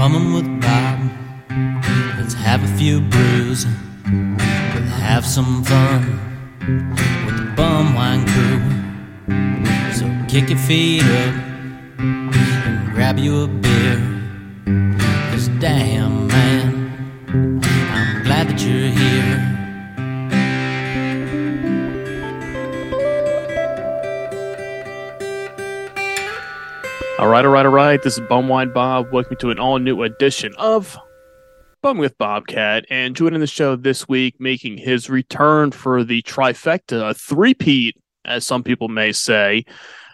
bumming with Bob. Let's have a few brews. We'll have some fun with the bum wine crew. So kick your feet up and grab you a beer. Cause damn, man, I'm glad that you're here. Right, all right, all right. This is Bumwine Bob. Welcome to an all new edition of Bum with Bobcat. And joining the show this week, making his return for the trifecta, a three-peat, as some people may say.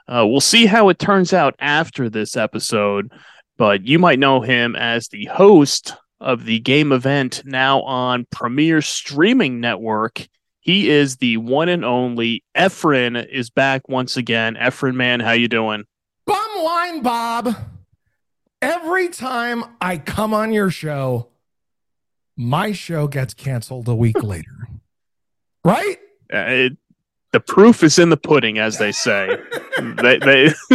Uh, we'll see how it turns out after this episode, but you might know him as the host of the game event now on Premier Streaming Network. He is the one and only Efren is back once again. Efren, man, how you doing? Bum wine, Bob. Every time I come on your show, my show gets canceled a week later. Right? Uh, it, the proof is in the pudding, as they say. they, they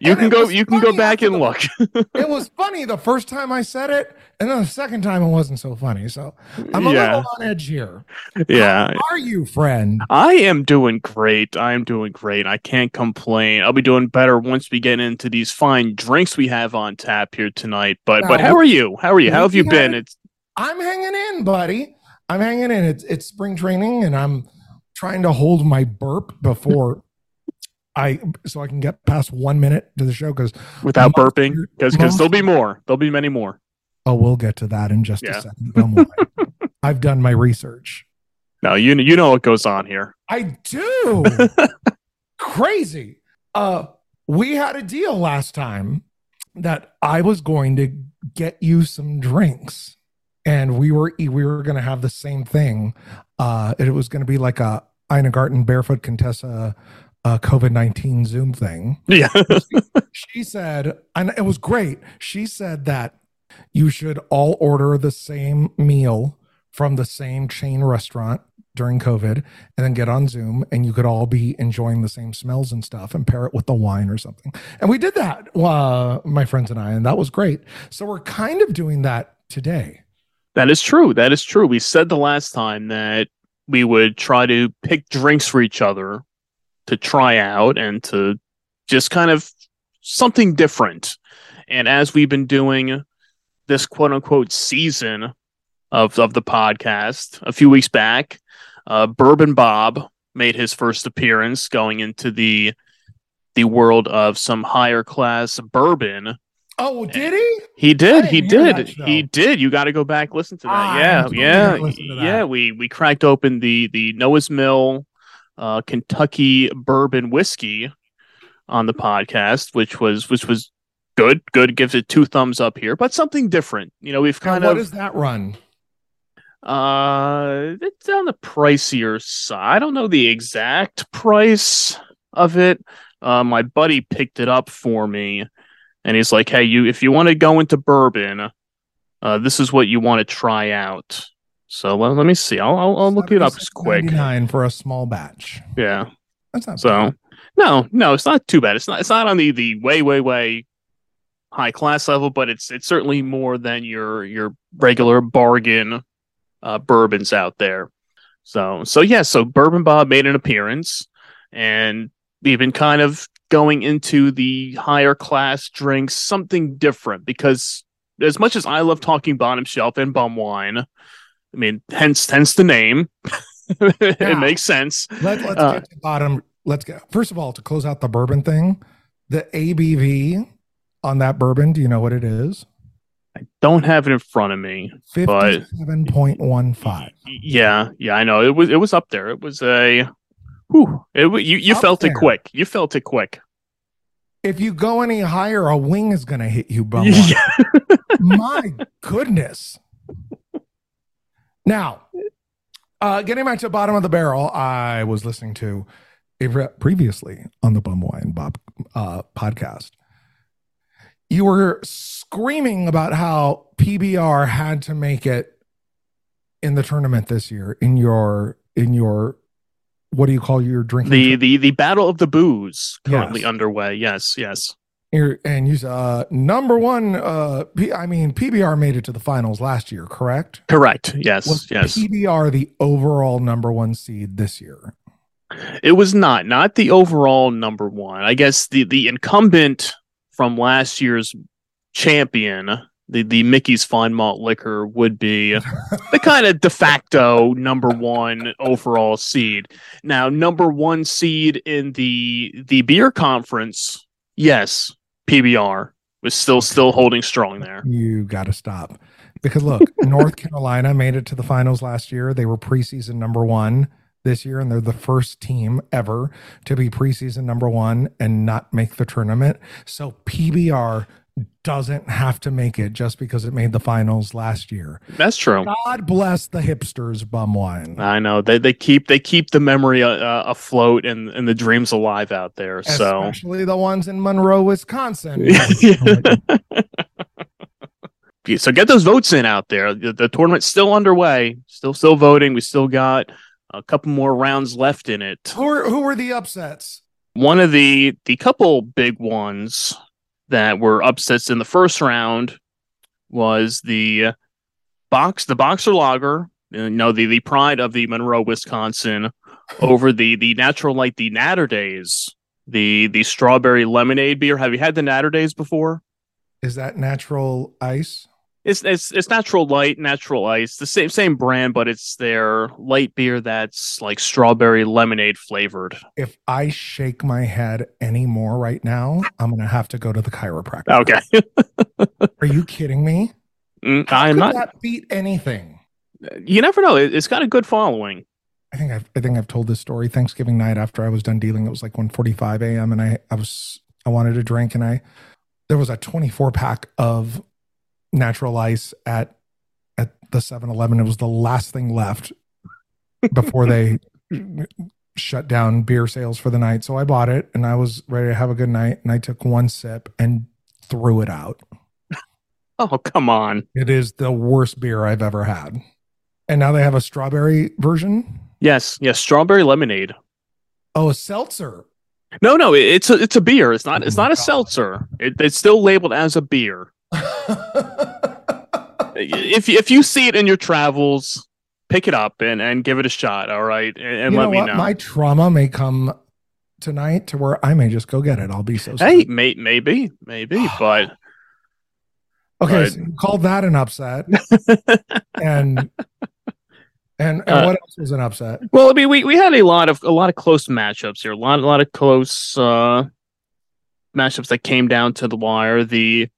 you And can go, you can go back and the- look. It was funny the first time I said it, and then the second time it wasn't so funny. So I'm a Yeah. little on edge here. yeah, How are you, friend? I am doing great. I am doing great. I can't complain. I'll be doing better once we get into these fine drinks we have on tap here tonight. But but how are you? How are you? How have you been? had- It's I'm hanging in, buddy. I'm hanging in. It's it's spring training, and I'm trying to hold my burp before I so I can get past one minute to the show because without Most- burping because because there'll be more. There'll be many more. Oh, we'll get to that in just Yeah. a second. Don't worry. I've done my research. No, you you know what goes on here. I do. Crazy. Uh, we had a deal last time that I was going to get you some drinks, and we were we were going to have the same thing. Uh, it was going to be like a Ina Garten barefoot Contessa uh, COVID nineteen Zoom thing. Yeah. she said, and it was great. She said that you should all order the same meal from the same chain restaurant during COVID and then get on Zoom and you could all be enjoying the same smells and stuff and pair it with the wine or something. And we did that, uh, my friends and I, and that was great. So we're kind of doing that today. That is true. That is true. We said the last time that we would try to pick drinks for each other to try out and to just kind of something different. And as we've been doing this quote unquote season of, of the podcast a few weeks back, uh, Bourbon Bob made his first appearance going into the the world of some higher class bourbon. Oh, did he? He did. He didn't hear did. that show. He did. You got to go back listen to that. Ah, yeah, totally yeah, gonna listen to that. yeah. We we cracked open the the Noah's Mill, uh, Kentucky bourbon whiskey on the podcast, which was which was good. Good. Gives it two thumbs up here, but something different. You know, we've Kind kind what of does that run? uh, it's on the pricier side. I don't know the exact price of it. Uh, my buddy picked it up for me, and he's like, "Hey, you, if you want to go into bourbon, uh, this is what you want to try out." So let, let me see. I'll I'll, I'll look it up just quick. Nine for a small batch. Yeah. That's not So bad. no, no, it's not too bad. It's not. It's not on the the way way way high class level, but it's it's certainly more than your your regular bargain uh, bourbons out there. So so yeah, so Bourbon Bob made an appearance, and we've been kind of going into the higher class drinks, something different because as much as I love talking bottom shelf and bum wine, I mean, hence hence the name. Yeah. it makes sense. Let, let's Uh, get to the bottom. Let's get first of all to close out the bourbon thing. The ABV on that bourbon, do you know what it is? I don't have it in front of me. Fifty-seven point one five. Yeah, yeah, I know. It was it was up there. It was a whew, it you you felt it quick. You felt it quick. If you go any higher, a wing is going to hit you, bum. Yeah. My goodness. Now, uh, getting back to the bottom of the barrel, I was listening to previously on the Bum Wine Bob uh, podcast. You were screaming about how PBR had to make it in the tournament this year in your in your what do you call your drinking? The tour- the the battle of the booze currently Yes. underway. Yes, yes. You're, and you uh number one uh P, I mean PBR made it to the finals last year, correct? Correct. Yes. Was yes. PBR the overall number one seed this year? It was not not the overall number one. I guess the the incumbent from last year's champion, the the Mickey's Fine Malt Liquor, would be the kind of de facto number one overall seed. Now, number one seed in the the beer conference, yes, PBR was still still holding strong there. You got to stop because look, North Carolina made it to the finals last year. They were preseason number one this year, and they're the first team ever to be preseason number one and not make the tournament. So PBR doesn't have to make it just because it made the finals last year. That's true. God bless the hipsters, bum wine. I know they they keep they keep the memory uh, uh, afloat and and the dreams alive out there. So Especially the ones in Monroe, Wisconsin. So get those votes in out there. The, the tournament's still underway. Still still voting. We still got a couple more rounds left in it. who are who are the upsets? One of the the couple big ones that were upsets in the first round was the uh, box the boxer lager uh, you know the the pride of the monroe wisconsin over the the natural light the Naturdays the the strawberry lemonade beer have you had the natter days before Is that natural ice? It's it's it's natural light natural ice the same same brand but it's their light beer that's like strawberry lemonade flavored If I shake my head anymore right now, I'm gonna have to go to the chiropractor. okay Are you kidding me? Mm, i'm not that beat anything. you never know it, it's got a good following I think I've I think I've told this story Thanksgiving night after I was done dealing. It was like 1:45 a.m. and I I was I wanted a drink and I there was a 24 pack of natural ice at at the 7-Eleven. It was the last thing left before they shut down beer sales for the night. So I bought it and I was ready to have a good night and I took one sip and threw it out. oh come on It is the worst beer I've ever had. And now they have a strawberry version. yes yes strawberry lemonade Oh, a seltzer. No, no, it's a it's a beer. It's not Oh it's not a seltzer. It, it's still labeled as a beer. If you- if you see it in your travels, pick it up and, and give it a shot. All right, and, and you let know me what? know. My trauma may come tonight to where I may just go get it. I'll be so hey, may, maybe maybe, but Okay, but- so called that an upset. and and, and Uh, what else was an upset? well, I mean, we, we had a lot of a lot of close matchups here. A lot a lot of close uh, matchups that came down to the wire. The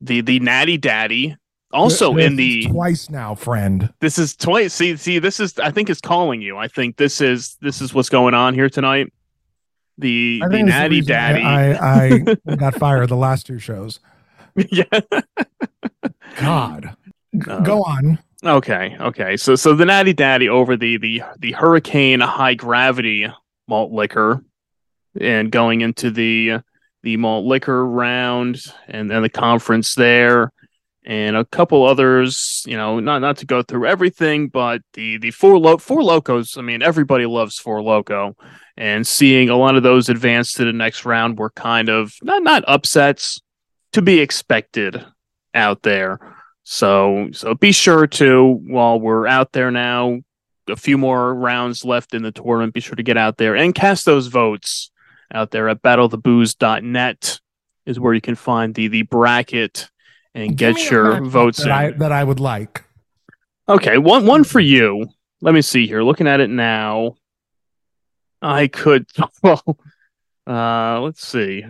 the the Natty Daddy also This in the twice now, friend. This is twice. See, see, this is. I think is calling you. I think this is this is what's going on here tonight. The I the it's the natty daddy. I, I got fired the last two shows. yeah. God, Uh, go on. Okay. Okay. So so the natty daddy over the the the hurricane high gravity malt liquor, and going into the the malt liquor round and then the conference there. And a couple others, you know, not not to go through everything, but the the four lo- Four Lokos. I mean, everybody loves Four Loko, and seeing a lot of those advance to the next round were kind of not not upsets to be expected out there. So so be sure to while we're out there now, a few more rounds left in the tournament. Be sure to get out there and cast those votes out there at battlethebooze.net is where you can find the the bracket and Give get your votes that. I, that I would like. Okay, one one for you. Let me see here. Looking at it now, I could. Well, uh, let's see.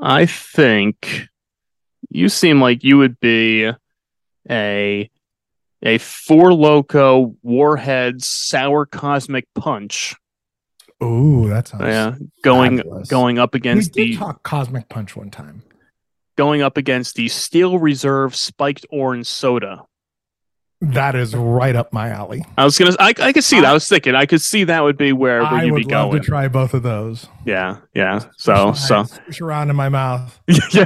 I think you seem like you would be a a Four Loko warhead sour cosmic punch. Ooh, that sounds. Yeah, going fabulous. going up We against did the talk Cosmic Punch one time. going up against the Steel Reserve spiked orange soda. That is right up my alley. I was gonna. I, I could see that. I was thinking. I could see that would be where, where I you'd would be love going. to try both of those. Yeah, yeah. So, so swish around in my mouth, yeah,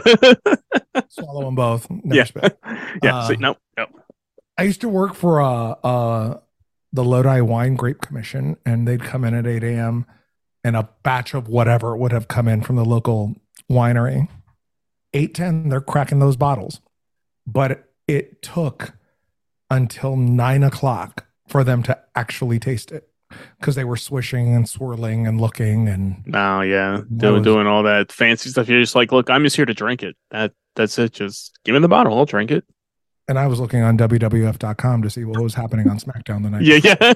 swallow them both. Never Yeah. spit. yeah. Uh, see, no, no. I used to work for uh, uh, the Lodi Wine Grape Commission, and they'd come in at 8 a.m. and a batch of whatever would have come in from the local winery. eight ten, they're cracking those bottles. But it took until nine o'clock for them to actually taste it because they were swishing and swirling and looking and No, yeah, doing doing all that fancy stuff. You're just like, look, I'm just here to drink it. That that's it. Just give me the bottle. I'll drink it. And I was looking on WWF.com to see what was happening on SmackDown the night. Yeah, yeah.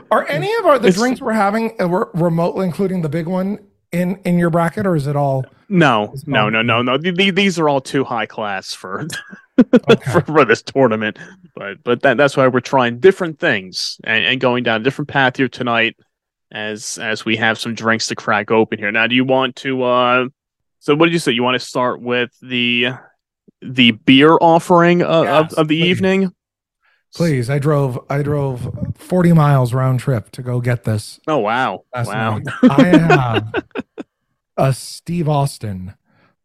Are any of our the It's- drinks we're having uh, we're remotely including the big one in in your bracket, or is it all no, It's no, no, no, no. Th- th- These are all too high class for okay? for, for this tournament. But but that, that's why we're trying different things and, and going down a different path here tonight as as we have some drinks to crack open here. Now, do you want to uh so what did you say? You want to start with the the beer offering of, Yes, of, of the please. evening? Please, I drove I drove 40 miles round trip to go get this. Oh wow. last wow. night. I have a Steve Austin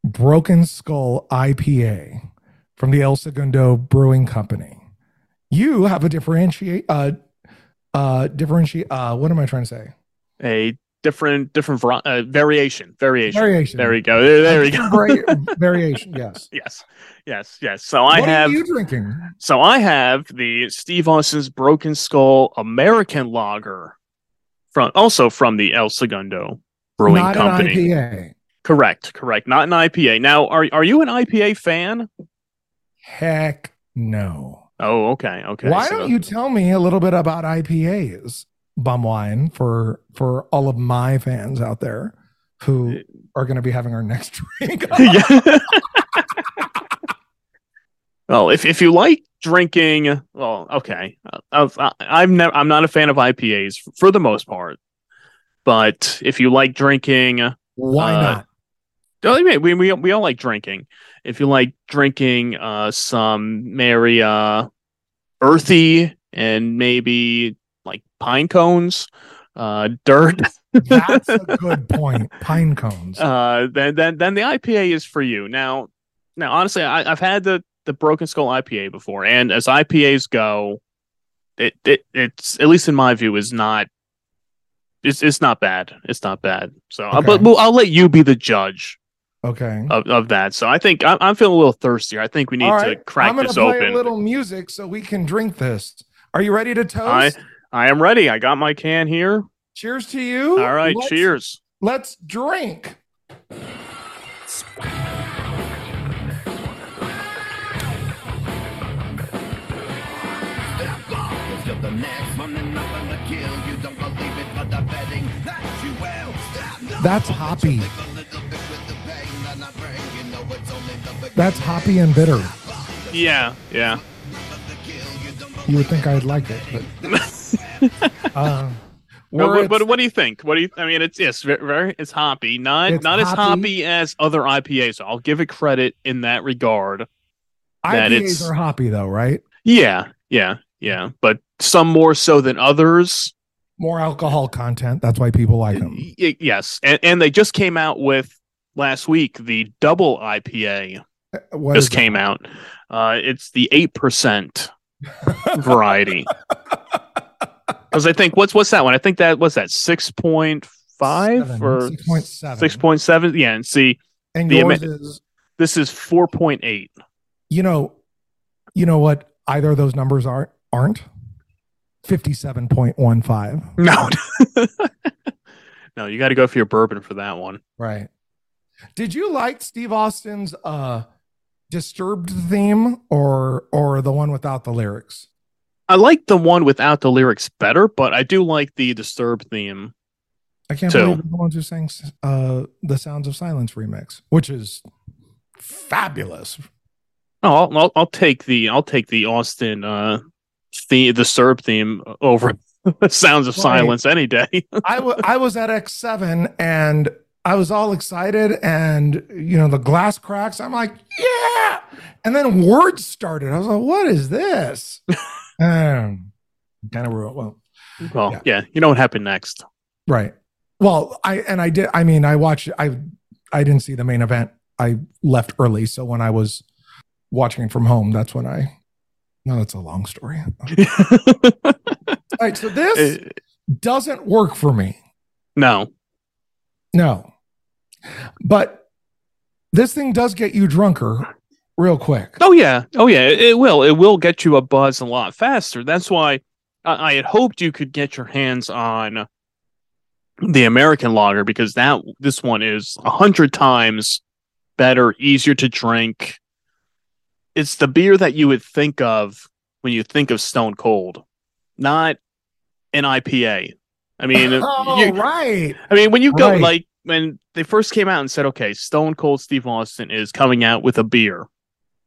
Broken Skull IPA from the El Segundo Brewing Company. You have a differentiate uh uh differentiate uh what am I trying to say? A different different uh, variation. Variation. Variation. There we go. There, we go. Vari- variation, yes. yes. Yes. Yes. So I what have are you drinking? So I have the Steve Austin's Broken Skull American Lager from also from the El Segundo Brewing Not Company. an IPA. Correct, correct. Not an IPA. Now, are are you an IPA fan? Heck no. Oh, okay, okay. Why so- don't you tell me a little bit about IPAs, bum wine, for for all of my fans out there who are going to be having our next drink? well, if if you like drinking, well, okay. I've, I'm never I'm not a fan of IPAs for the most part, but if you like drinking. Why Uh, not? We, we we all like drinking. If you like drinking uh some very uh earthy and maybe pine cones, uh dirt, That's a good point. Pine cones. uh then then then the IPA is for you. Now now honestly I, I've had the the Broken Skull IPA before, and as IPAs go, it, it it's at least in my view is not it's it's not bad. It's not bad. So, uh, Okay. but well, I'll let you be the judge. Okay. of, of that. So I think I'm, I'm feeling a little thirstier. I think we need All to right. crack I'm gonna this play open. a little music so we can drink this. Are you ready to toast? I am ready. I got my can here. Cheers to you. All right, Let's- cheers. Let's drink. You're the next one and nothing to kill. You don't believe it, but I'm betting that you will. Stop, no. That's hoppy. Live a little bit with the pain that I bring. You know it's only the beginning That's hoppy and bitter. Yeah, yeah. of the kill. You You would think I'd like it, but uh, Well, where what, what, do you think? What do you? I mean, it's yes, very, it's hoppy. Not It's not as hoppy. hoppy as other IPAs. So I'll give it credit in that regard. that IPAs are hoppy though, right? Yeah, yeah, yeah. But some more so than others. More alcohol content. That's why people like them. Yes, and and they just came out with last week the double IPA. What just came out. Uh, it's the eight percent variety. Because I think what's what's that one? I think that was that six point five Seven, or 6.7. six point seven. Yeah, and see, And the yours is, this is four point eight. you know, you know what either of those numbers aren't aren't? 57.15. No, no, you got to go for your bourbon for that one. Right. Did you like Steve Austin's uh disturbed theme or or the one without the lyrics? I like the one without the lyrics better, but I do like the Disturbed theme. I can't Two. believe the ones who sang uh the Sounds of Silence remix, which is fabulous. Oh, I'll, I'll, I'll take the I'll take the Austin uh the Disturbed theme over Sounds of Right. Silence any day. I I was at X7 and I was all excited and you know the glass cracks. I'm like, yeah. And then words started. I was like, what is this? um, kind of ruined. Well, well, Yeah. yeah, you know what happened next. right. Well, I and I did. I mean, I watched. I I didn't see the main event. I left early, so when I was watching it from home, that's when I. No, that's a long story. All right, so this Uh, doesn't work for me. no, No. But this thing does get you drunker real quick. Oh yeah, oh yeah, it, it will. It will get you a buzz a lot faster. That's why I, I had hoped you could get your hands on the American lager because that this one is a hundred times better, easier to drink. It's the beer that you would think of when you think of Stone Cold, not an IPA. I mean, Oh, you, right. I mean, when you go Right. like when they first came out and said, "Okay, Stone Cold Steve Austin is coming out with a beer,"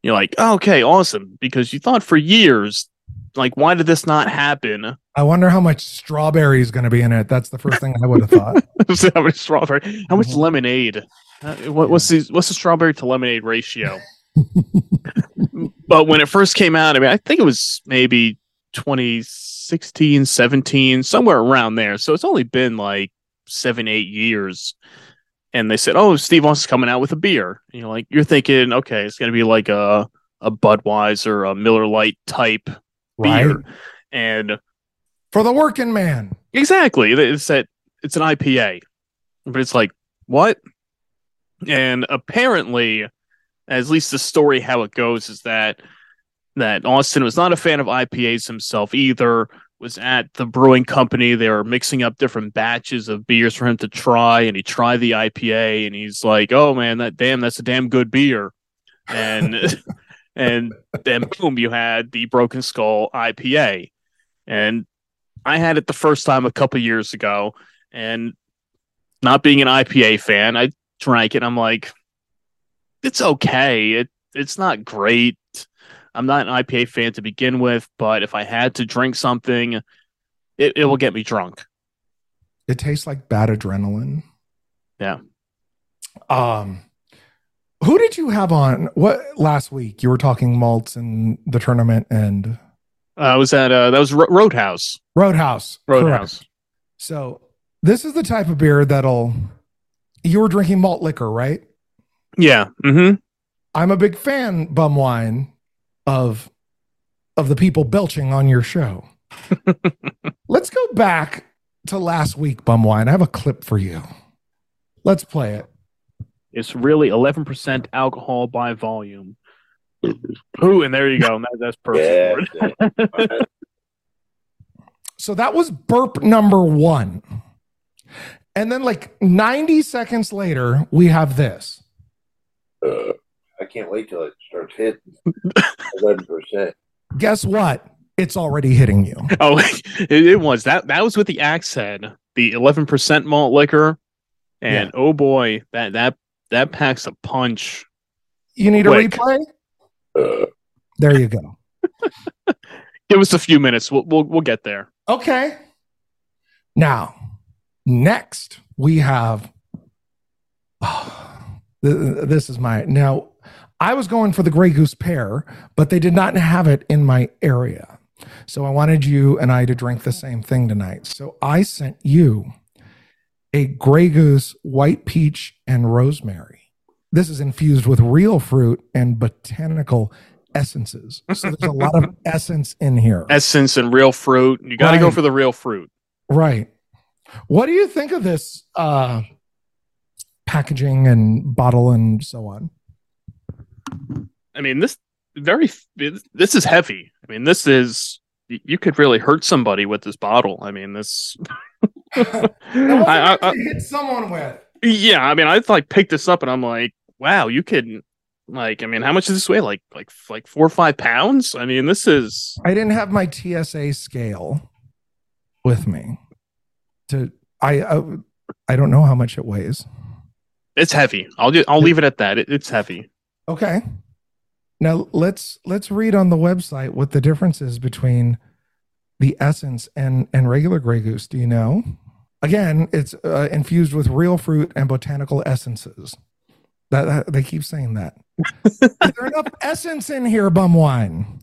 you're like, oh, "Okay, awesome," because you thought for years, like, why did this not happen? I wonder how much strawberry is going to be in it. That's the first thing I would have thought. how much strawberry? How much Mhm. lemonade? Uh, what, what's the what's the strawberry to lemonade ratio? but when it first came out, I mean, I think it was maybe 2016, 17, somewhere around there. So it's only been like seven, eight years. And they said, "Oh, Steve Austin's coming out with a beer." And you're like, you're thinking, okay, it's gonna be like a a Budweiser, a Miller Lite type right. beer, and For the working man. Exactly. It's that it's an IPA. But it's like, what? And apparently, at least the story how it goes is that that Austin was not a fan of IPAs himself either. Was at the brewing company. They were mixing up different batches of beers for him to try, and he tried the IPA, and he's like, "Oh man, that damn, that's a damn good beer." And and then boom, you had the Broken Skull IPA, and I had it the first time a couple years ago, and not being an IPA fan, I drank it. I'm like, it's okay. It it's not great. I'm not an IPA fan to begin with, but if I had to drink something, it, it will get me drunk. It tastes like bad adrenaline. Yeah. Um, who did you have on what last week? You were talking malts and the tournament and Uh, I was at uh, that was Ro- Roadhouse. Roadhouse. Correct. Roadhouse. So this is the type of beer that'll. You were drinking malt liquor, right? Yeah. Mm-hmm. I'm a big fan, bum wine, of of the people belching on your show. Let's go back to last week, bum wine. I have a clip for you. Let's play it. It's really 11% alcohol by volume. Ooh, and there you go. That, that's perfect. for it. So that was burp number one. And then, like 90 seconds later, we have this. Uh, I can't wait till it starts hitting eleven percent. Guess what? It's already hitting you. Oh, it, it was that. That was with the axe head, the eleven percent malt liquor, and oh boy, that that that packs a punch. You need a replay? Uh, There you go. Give us a few minutes. We'll we'll, we'll get there. Okay. Now, next we have. th- this is my. Now, I was going for the Grey Goose pear, but they did not have it in my area. So I wanted you and I to drink the same thing tonight. So I sent you a Grey Goose white peach and rosemary. This is infused with real fruit and botanical essences. So there's a lot of essence in here. Essence and real fruit. You got to go for the real fruit. Right. What do you think of this uh, packaging and bottle and so on? I mean, this very this is heavy. I mean, this is you could really hurt somebody with this bottle. I mean, this. I, I, I, hit someone with. yeah, I mean, I like picked this up and I'm like, wow, you could like, I mean, how much does this weigh? Like, like, like four or five pounds. I mean, this is I didn't have my TSA scale with me. To I I, I don't know how much it weighs. it's heavy. I'll just, I'll leave it at that. It, it's heavy. Okay. Now let's let's read on the website what the difference is between the essence and and regular Grey Goose. Do you know? Again, it's uh, infused with real fruit and botanical essences. That, that they keep saying that. is there enough essence in here, bum wine?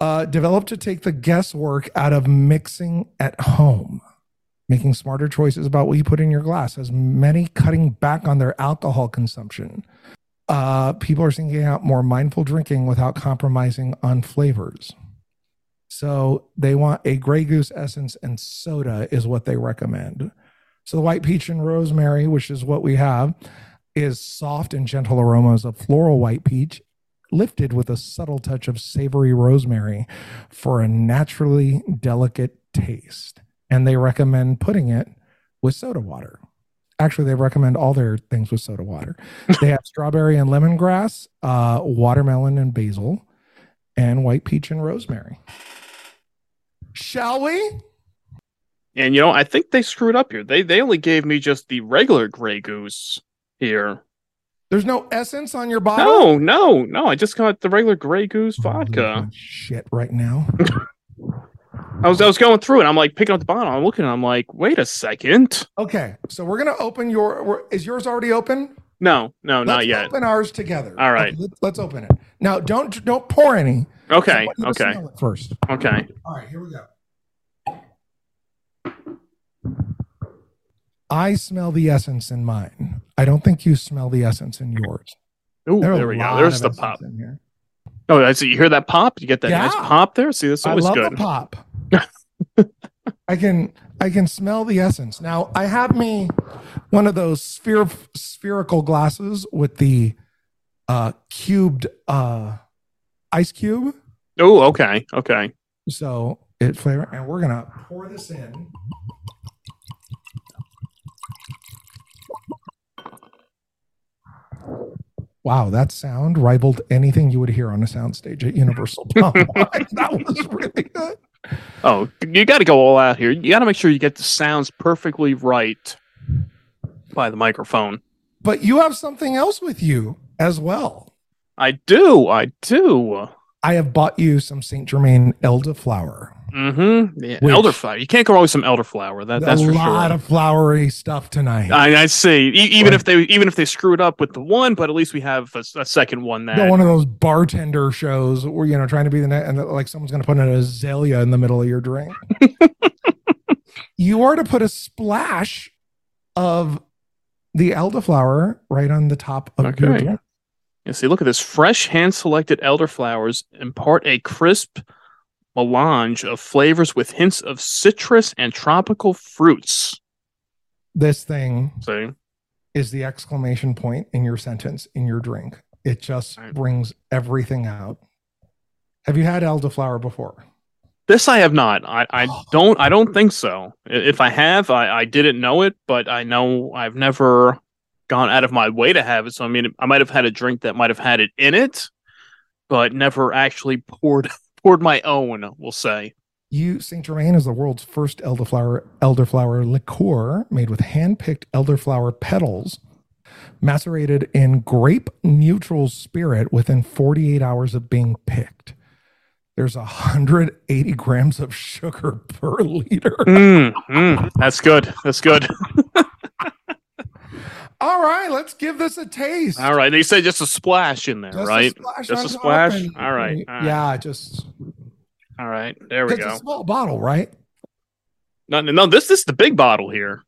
Uh, developed to take the guesswork out of mixing at home, making smarter choices about what you put in your glass. As many cutting back on their alcohol consumption uh, people are seeking out more mindful drinking without compromising on flavors. So they want a Grey Goose essence and soda is what they recommend. So the white peach and rosemary, which is what we have, is soft and gentle aromas of floral white peach, lifted with a subtle touch of savory rosemary for a naturally delicate taste. And they recommend putting it with soda water. Actually, they recommend all their things with soda water. They have strawberry and lemongrass, uh, watermelon and basil, and white peach and rosemary. Shall we? And you know, I think they screwed up here. They they only gave me just the regular Grey Goose here. There's no essence on your bottle. No, no, no. I just got the regular Grey Goose vodka. losing Shit, right now. I was I was going through it. I'm like picking up the bottle. I'm looking. I'm like, wait a second. Okay, so we're gonna open your. Is yours already open? No, no, not let's yet. Open ours together. All right. Okay, let's, let's open it now. Don't don't pour any. Okay, I want you to okay, First. okay. All right, here we go. I smell the essence in mine. I don't think you smell the essence in yours. Ooh, There there we go. There's the pop. in here. Oh, I see. You hear that pop? You get that nice pop there. See, that's this I always love good. the pop. I can I can smell the essence. Now I have me one of those sphere, spherical glasses with the uh cubed uh ice cube. Oh, okay, okay. So it flavor and we're gonna pour this in. Wow, that sound rivaled anything you would hear on a soundstage at Universal. That was really good. Oh, you got to go all out here. You got to make sure you get the sounds perfectly right by the microphone. But you have something else with you as well. I do. I do. I have bought you some Saint Germain elderflower. Mm-hmm. Yeah, Which- elderflower. You can't go wrong with some elderflower. That, that's a for lot sure. of flowery stuff tonight. I, I see. E- even Right. if they even if they screwed up with the one, but at least we have a second one that. Not one of those bartender shows where you know trying to be the net and like someone's going to put an azalea in the middle of your drink. you are to put a splash of the elderflower right on the top of your drink. You see, look at this. Fresh hand selected elderflowers impart a crisp melange of flavors with hints of citrus and tropical fruits. This thing See? is the exclamation point in your sentence in your drink. It just Right. brings everything out. Have you had elderflower before? This I have not. I, I oh. don't I don't think so. If I have, I, I didn't know it, but I know I've never gone out of my way to have it. So I mean I might have had a drink that might have had it in it, but never actually poured my own, we'll say. You Saint Germain is the world's first elderflower elderflower liqueur made with hand-picked elderflower petals, macerated in grape neutral spirit within 48 hours of being picked. There's 180 grams of sugar per liter. Mm, mm, that's good. That's good. All right, let's give this a taste. All right. They say just a splash in there, Just a right? splash Just a splash? and- All right, all right. Yeah, just All right. There we a go. small bottle, right? No, no, this, this is the big bottle here.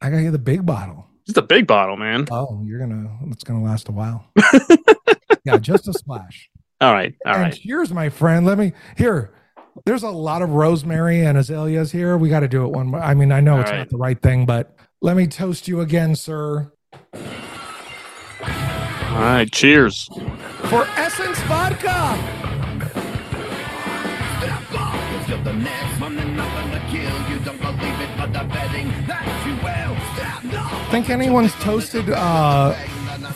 I got you the big bottle. It's the big bottle, man. Oh, you're gonna. It's gonna last a while. yeah, just a splash. All right. All and right. here's my friend. Let me here. There's a lot of rosemary and azaleas here. We got to do it one more. I mean, I know All it's right. not the right thing, but let me toast you again, sir, All right. Cheers. for Essence Vodka. The next one, then nothing to kill. You don't believe it, but I'm betting that you will. Think anyone's toasted uh,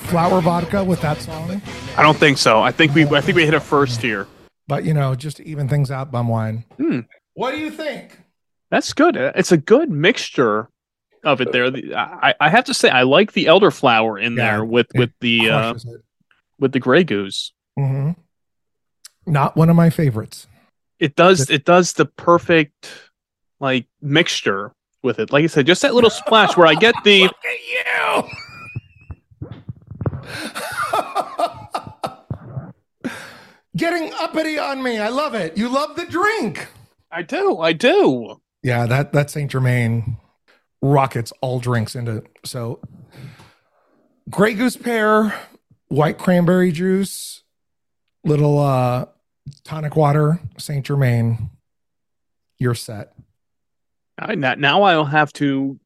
flower vodka with that song? I don't think so. I think we I think we hit a first here. But you know, just to even things out, bum wine. Hmm. What do you think? That's good. It's a good mixture of it there. The- I, I have to say I like the elderflower in Yeah, there with with the uh, with the gray goose. Mhm. Not one of my favorites. It does it does the perfect like mixture with it. Like I said, just that little splash where I get the Look at you. Getting uppity on me. I love it. You love the drink. I do, I do. Yeah, that that Saint Germain rockets all drinks into so Grey Goose pear, white cranberry juice, little uh tonic water, Saint Germain. You're set. I, now I'll have to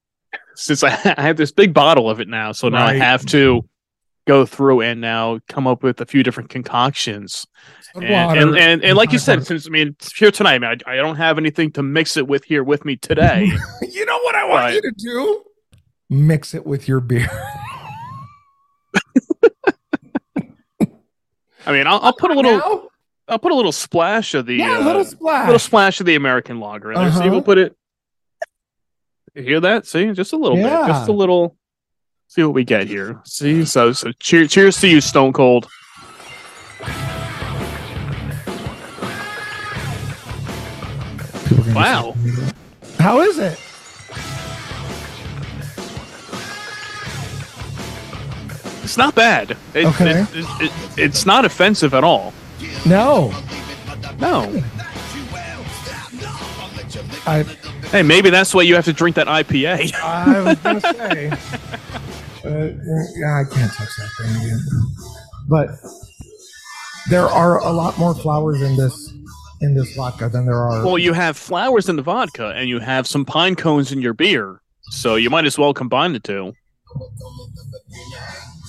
since I, I have this big bottle of it now, so now I have to go through and now come up with a few different concoctions. And, and, and, and like you said, since I mean here tonight, I, mean, I, I don't have anything to mix it with here with me today. you know what I want Right. you to do? Mix it with your beer. I mean, I'll, I'll put a little, Now? I'll put a little splash of the, yeah, uh, little splash. little splash of the American lager in there. See, Uh-huh. we'll put it. You hear that? See, just a little bit, just a little. See what we get here. See, so so cheers, cheers to you, Stone Cold. People are gonna Wow. How is it? It's not bad. It- Okay. it- it- it- it's not offensive at all. No. No. I Hey, maybe that's why you have to drink that IPA. I was gonna say. Uh, I can't touch that thing again. But there are a lot more flowers in this in this vodka than there are. well, you have flowers in the vodka, and you have some pine cones in your beer, so you might as well combine the two.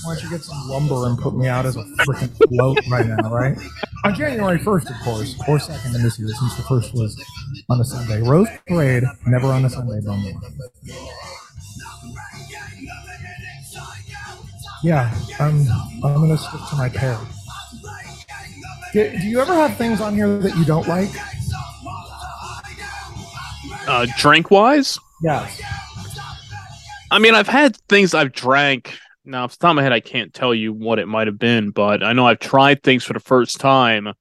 Why don't you get some lumber and put me out as a freaking float right now, right? On January 1st, of course, or 2nd in this year, since the first was on a Sunday. Rose Parade, never on a Sunday, Bumble. Yeah, I'm, I'm going to stick to my pair. Do, do you ever have things on here that you don't like? Uh, drink wise, Yes. I mean, I've had things I've drank. Now, off the top of my head, I can't tell you what it might have been, but I know I've tried things for the first time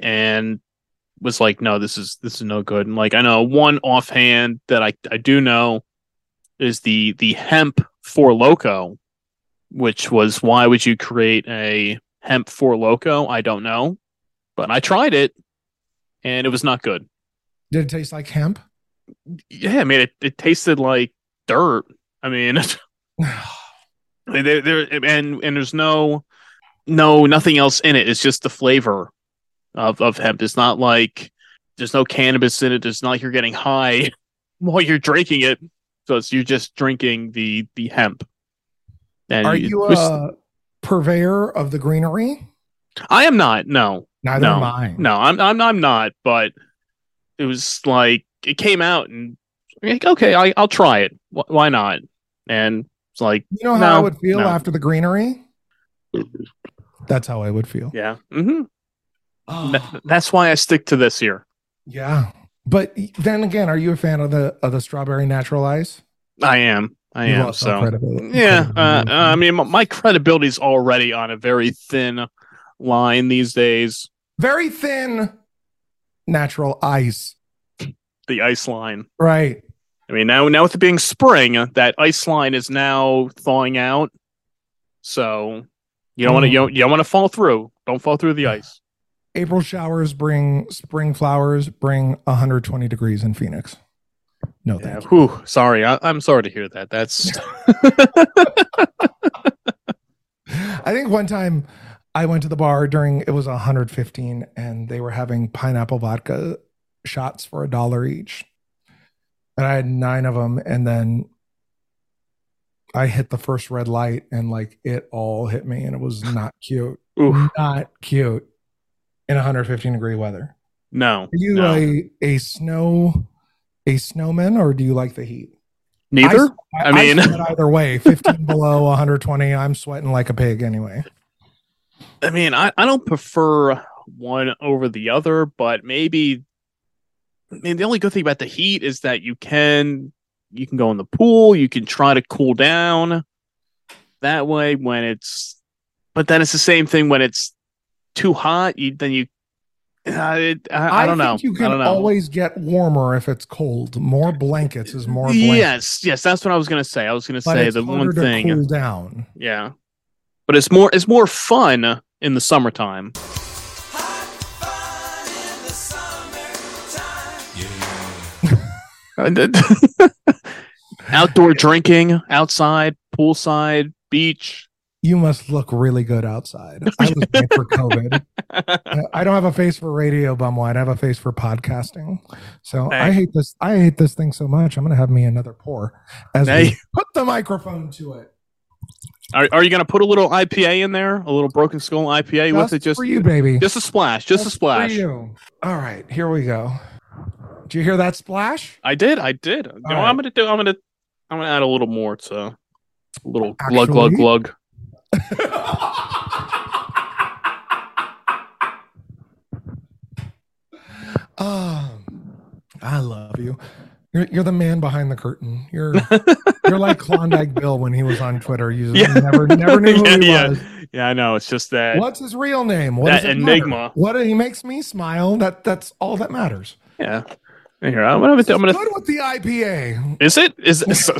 and was like, no, this is this is no good. And like, I know one offhand that I I do know is the the hemp Four Loko, which was why would you create a hemp Four Loko? I don't know, but I tried it and it was not good. Did it taste like hemp? Yeah, I mean, it, it tasted like dirt. I mean. there, there and and there's no no nothing else in it. It's just the flavor of of hemp. It's not like there's no cannabis in it. It's not like you're getting high while you're drinking it. So it's you're just drinking the the hemp. And Are you a purveyor of the greenery? i am not no. Neither no. am I. no i'm i'm, I'm not but it was like it came out and like, okay I, i'll try it. Wh- why not? And it's like You know how I would feel no. after the greenery? That's how I would feel. yeah hmm Oh, that's why i stick to this here yeah. But then again, are you a fan of the of the strawberry natural ice? I am. I You've am. So credibility- yeah, uh, credibility. uh, I mean, my- my credibility is already on a very thin line these days. very thin natural ice. The ice line. Right. I mean, now now with it being spring, that ice line is now thawing out. So you don't want to Mm. you don't, you don't want to fall through. Don't fall through the ice. April showers bring spring flowers, bring 120 degrees in Phoenix. No, Yeah. thank you. Whew, sorry, I, I'm sorry to hear that. That's I think one time I went to the bar during it was 115 and they were having pineapple vodka shots for a dollar each. And I had nine of them and then I hit the first red light and like it all hit me and it was not cute. oof, Not cute in 115 degree weather. no. Are you no. a a snow a snowman or do you like the heat? Neither. I mean- sweat either way, 15 below 120, I'm sweating like a pig anyway. I mean, I, I don't prefer one over the other, but maybe I mean the only good thing about the heat is that you can you can go in the pool, you can try to cool down that way when it's but then it's the same thing when it's too hot, you then you uh, it, I, I don't know. Think you can always get warmer if it's cold. More blankets is more blankets. yes, yes, that's what I was gonna say. I was gonna but say the one to thing. cool down. Yeah. But it's more it's more fun in the summertime. Outdoor drinking, outside, poolside, beach. You must look really good outside. I was made for COVID. I don't have a face for radio bum wine. I have a face for podcasting. So I hate this. I hate this thing so much. I'm gonna have me another pour as we put the microphone to it. Are, are you going to put a little IPA in there? A little Broken Skull IPA with it? Just for you, baby. just a splash. Just a for splash. All right, here we go. Did you hear that splash? I did. I did. You know, right. I'm gonna do. I'm gonna. I'm gonna add a little more to a little glug glug Actually? glug. Oh, I love you. You're, you're the man behind the curtain. You're you're like Klondike Bill when he was on Twitter. You Yeah. never never knew who yeah, he yeah. was. yeah, I know. It's just that. What's his real name? What That it matter? enigma. What he makes me smile. That that's all that matters. Yeah. Here, I'm gonna. I'm gonna. good with the IPA. Is it? Is? So,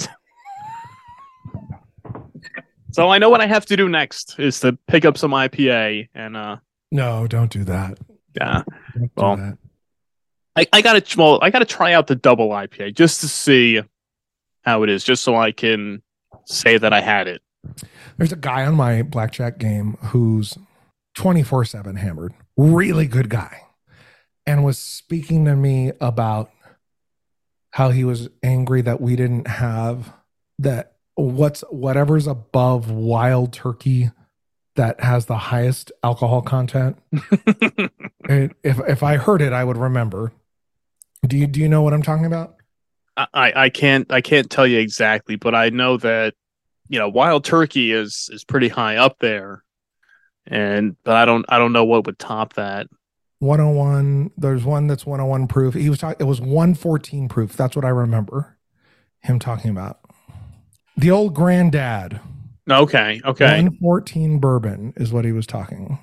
so I know what I have to do next is to pick up some IPA and uh No, don't do that. yeah do Well, that. I, I gotta well I gotta try out the double IPA just to see how it is just so I can say that I had it. There's a guy on my blackjack game who's 24 7 hammered, really good guy, and was speaking to me about how he was angry that we didn't have that what's whatever's above wild turkey that has the highest alcohol content. It, if if I heard it, I would remember. Do you do you know what I'm talking about? I, I I can't I can't tell you exactly, but I know that you know wild turkey is is pretty high up there, and but I don't I don't know what would top that. 101 there's one that's 101 proof. He was talking it was 114 proof. That's what i remember him talking about. The old granddad. Okay, okay. 114 bourbon is what he was talking.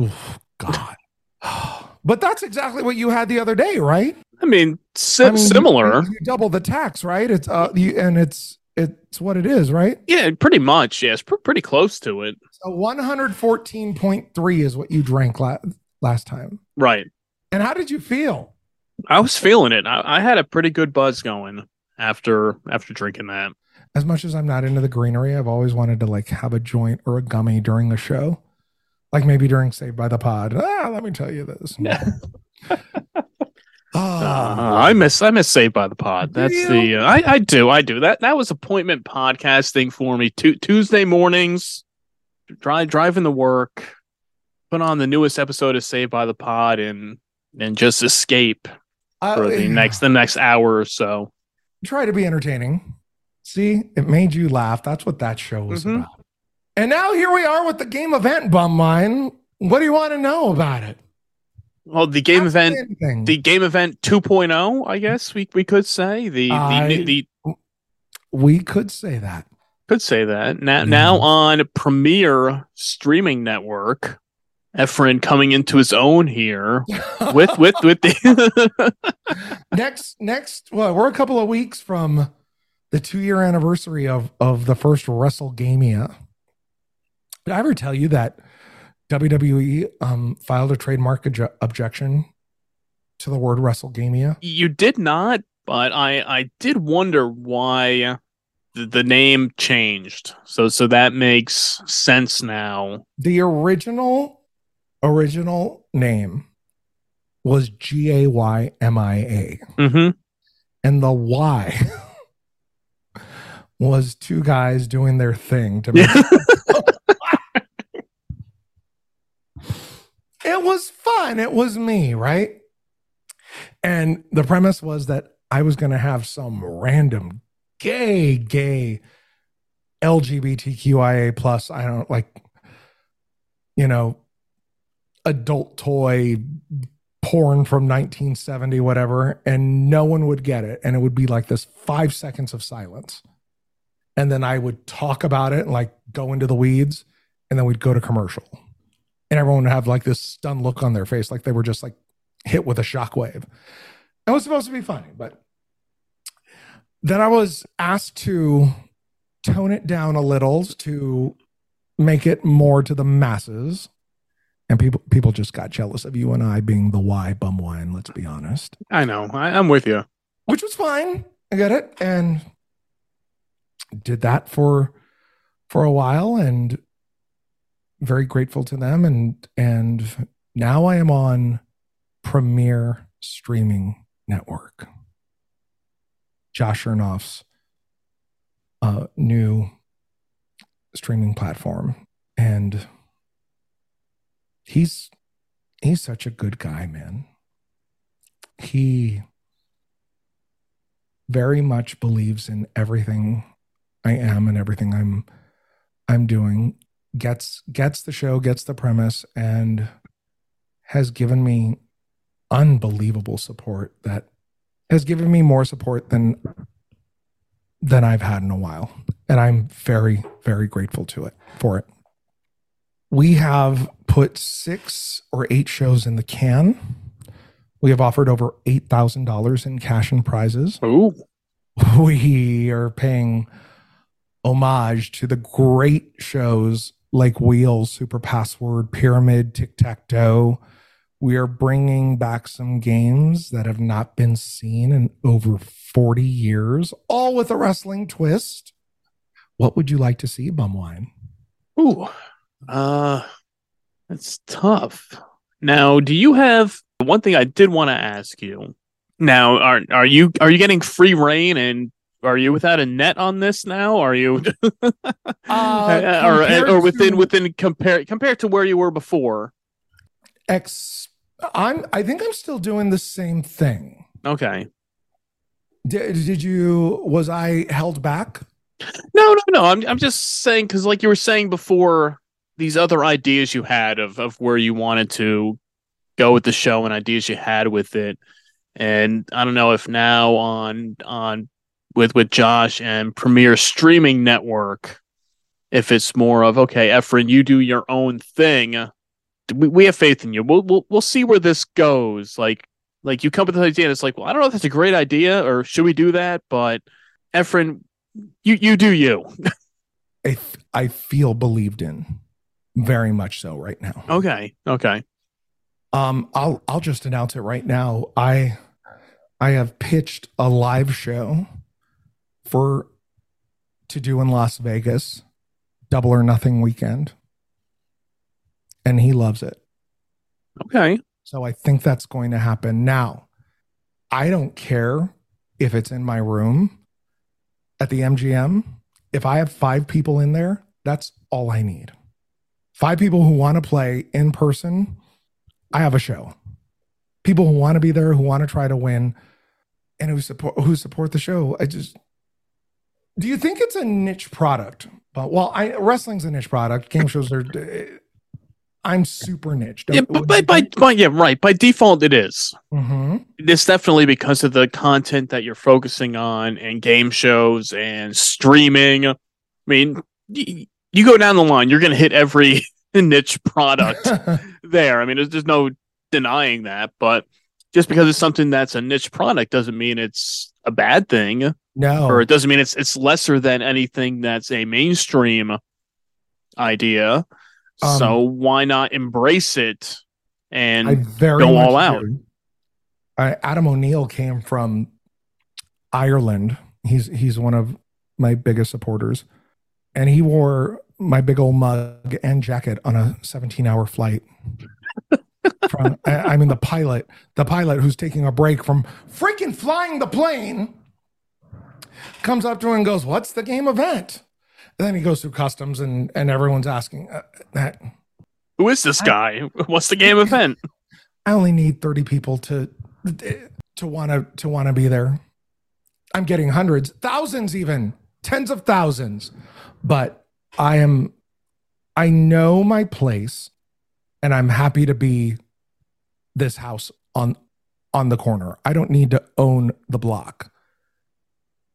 Oof, god. But that's exactly what you had the other day right? I mean, si- I mean, similar. you, you double the tax right? It's uh you, and it's it's what it is right? Yeah, pretty much. Yeah, pr- pretty close to it. so 114.3 is what you drank la- last time Right. and how did you feel I was feeling it. I, I had a pretty good buzz going after after drinking that. as much as I'm not into the greenery, I've always wanted to like have a joint or a gummy during a show. Like maybe during Saved by the Pod. Ah, let me tell you this. Yeah. oh, Uh, I miss I miss Saved by the Pod. That's you? the uh, I I do I do that. That was appointment podcasting for me. Tu- Tuesday mornings, drive driving to work, put on the newest episode of Saved by the Pod, and and just escape for the next the next hour or so. try to be entertaining. See, it made you laugh. That's what that show was Mhm. about. And now here we are with the game event bum wine. What do you want to know about it? Well, the game event anything. the game event 2.0 i guess we, we could say the the, I- the we could say that. could say that now Yeah. now on premier streaming network Efren coming into his own here with with with the next next well we're a couple of weeks from the two year anniversary of of the first wrestlegamia. Did i ever tell you that wwe um filed a trademark obje- objection to the word wrestlegamia? You did not but i i did wonder why the, the name changed. So so that makes sense now. The original original name was g-a-y-m-i-a mm-hmm and the y was two guys doing their thing to make it was fun. It was me, right? And the premise was that I was going to have some random gay, gay LGBTQIA plus, I don't like, you know, adult toy porn from 1970, whatever, and no one would get it. And it would be like this five seconds of silence. And then I would talk about it and like go into the weeds, and then we'd go to commercial and everyone would have like this stunned look on their face, like they were just like hit with a shockwave. It was supposed to be funny, but then I was asked to tone it down a little to make it more to the masses. And people people just got jealous of you and I being the Y bum wine, let's be honest. i know I, i'm with you Which was fine. I get it. And did that for for a while and very grateful to them and and now I am on Premier Streaming Network. Josh Chernoff's uh, new streaming platform, and he's he's such a good guy, man. He very much believes in everything I am and everything I'm I'm doing. Gets gets the show, gets the premise, and has given me unbelievable support that has given me more support than than I've had in a while. And I'm very, very grateful to it for it. We have put six or eight shows in the can. We have offered over eight thousand dollars in cash and prizes. Ooh. We are paying homage to the great shows like Wheels, Super Password, Pyramid, Tic Tac Toe. We are bringing back some games that have not been seen in over 40 years, all with a wrestling twist. What would you like to see, Bumwine? Ooh. Uh that's tough. Now, do you have one thing I did want to ask you? Now, are are you are you getting free reign and are you without a net on this now? Are you Uh, or or within to- within compare compared to where you were before? Ex I'm I think I'm still doing the same thing. Okay. Did, did you was I held back? No, no, no. I'm I'm just saying because, like you were saying before, these other ideas you had of of where you wanted to go with the show and ideas you had with it, and I don't know if now on on with with Josh and Premier Streaming Network, if it's more of okay, Efren, you do your own thing. We, we have faith in you. We'll we'll we'll see where this goes. Like like you come with this idea, and it's like, well, I don't know if that's a great idea or should we do that, but Efren, you you do you. I I feel believed in very much so right now. Okay. Okay. Um, I'll I'll just announce it right now. I I have pitched a live show for to do in Las Vegas, double or nothing weekend, and he loves it. Okay. So I think that's going to happen. Now, I don't care if it's in my room at the MGM. If I have five people in there, that's all I need. Five people who want to play in person, I have a show. People who want to be there, who want to try to win, and who support who support the show. I just do you think it's a niche product? But well, I wrestling's a niche product. Game shows are. I'm super niche. Yeah, but by, by, by yeah, right. By default, it is. hmm It's definitely because of the content that you're focusing on and game shows and streaming. I mean, y- you go down the line, you're going to hit every niche product there. I mean, there's, there's no denying that. But just because it's something that's a niche product doesn't mean it's a bad thing, no. or it doesn't mean it's it's lesser than anything that's a mainstream idea. Um, so why not embrace it and go all out. I, Adam O'Neill came from Ireland. He's he's one of my biggest supporters, and he wore my big old mug and jacket on a 17 hour flight. from, I, I mean, the pilot, the pilot who's taking a break from freaking flying the plane, comes up to him and goes, "What's the game event?" And then he goes through customs, and and everyone's asking uh, that. Who is this guy? What's the game event? I only need 30 people to to want to to want to be there. I'm getting hundreds, thousands even, tens of thousands. But I am I know my place and I'm happy to be this house on on the corner. I don't need to own the block.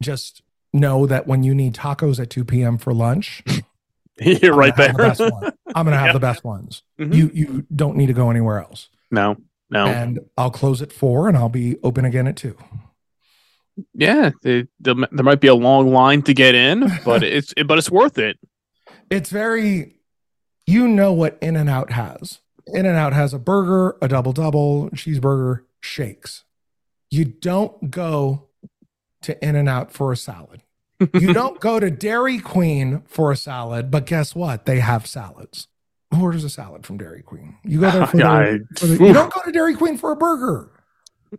Just know that when you need tacos at 2 p.m. for lunch, You're right I'm gonna have there. the. I'm gonna have Yeah. the best ones. Mhm. You you don't need to go anywhere else no, no. and I'll close at four and I'll be open again at two. Yeah, it, there, might be a long line to get in, but it's it, but it's worth it. It's very, you know what In and Out has. In and Out has a burger, a double double, cheeseburger, shakes. You don't go to In and Out for a salad. You don't go to Dairy Queen for a salad, but guess what? They have salads. who orders a salad from Dairy Queen? You go there for, the, I- for the- you don't go to Dairy Queen for a burger.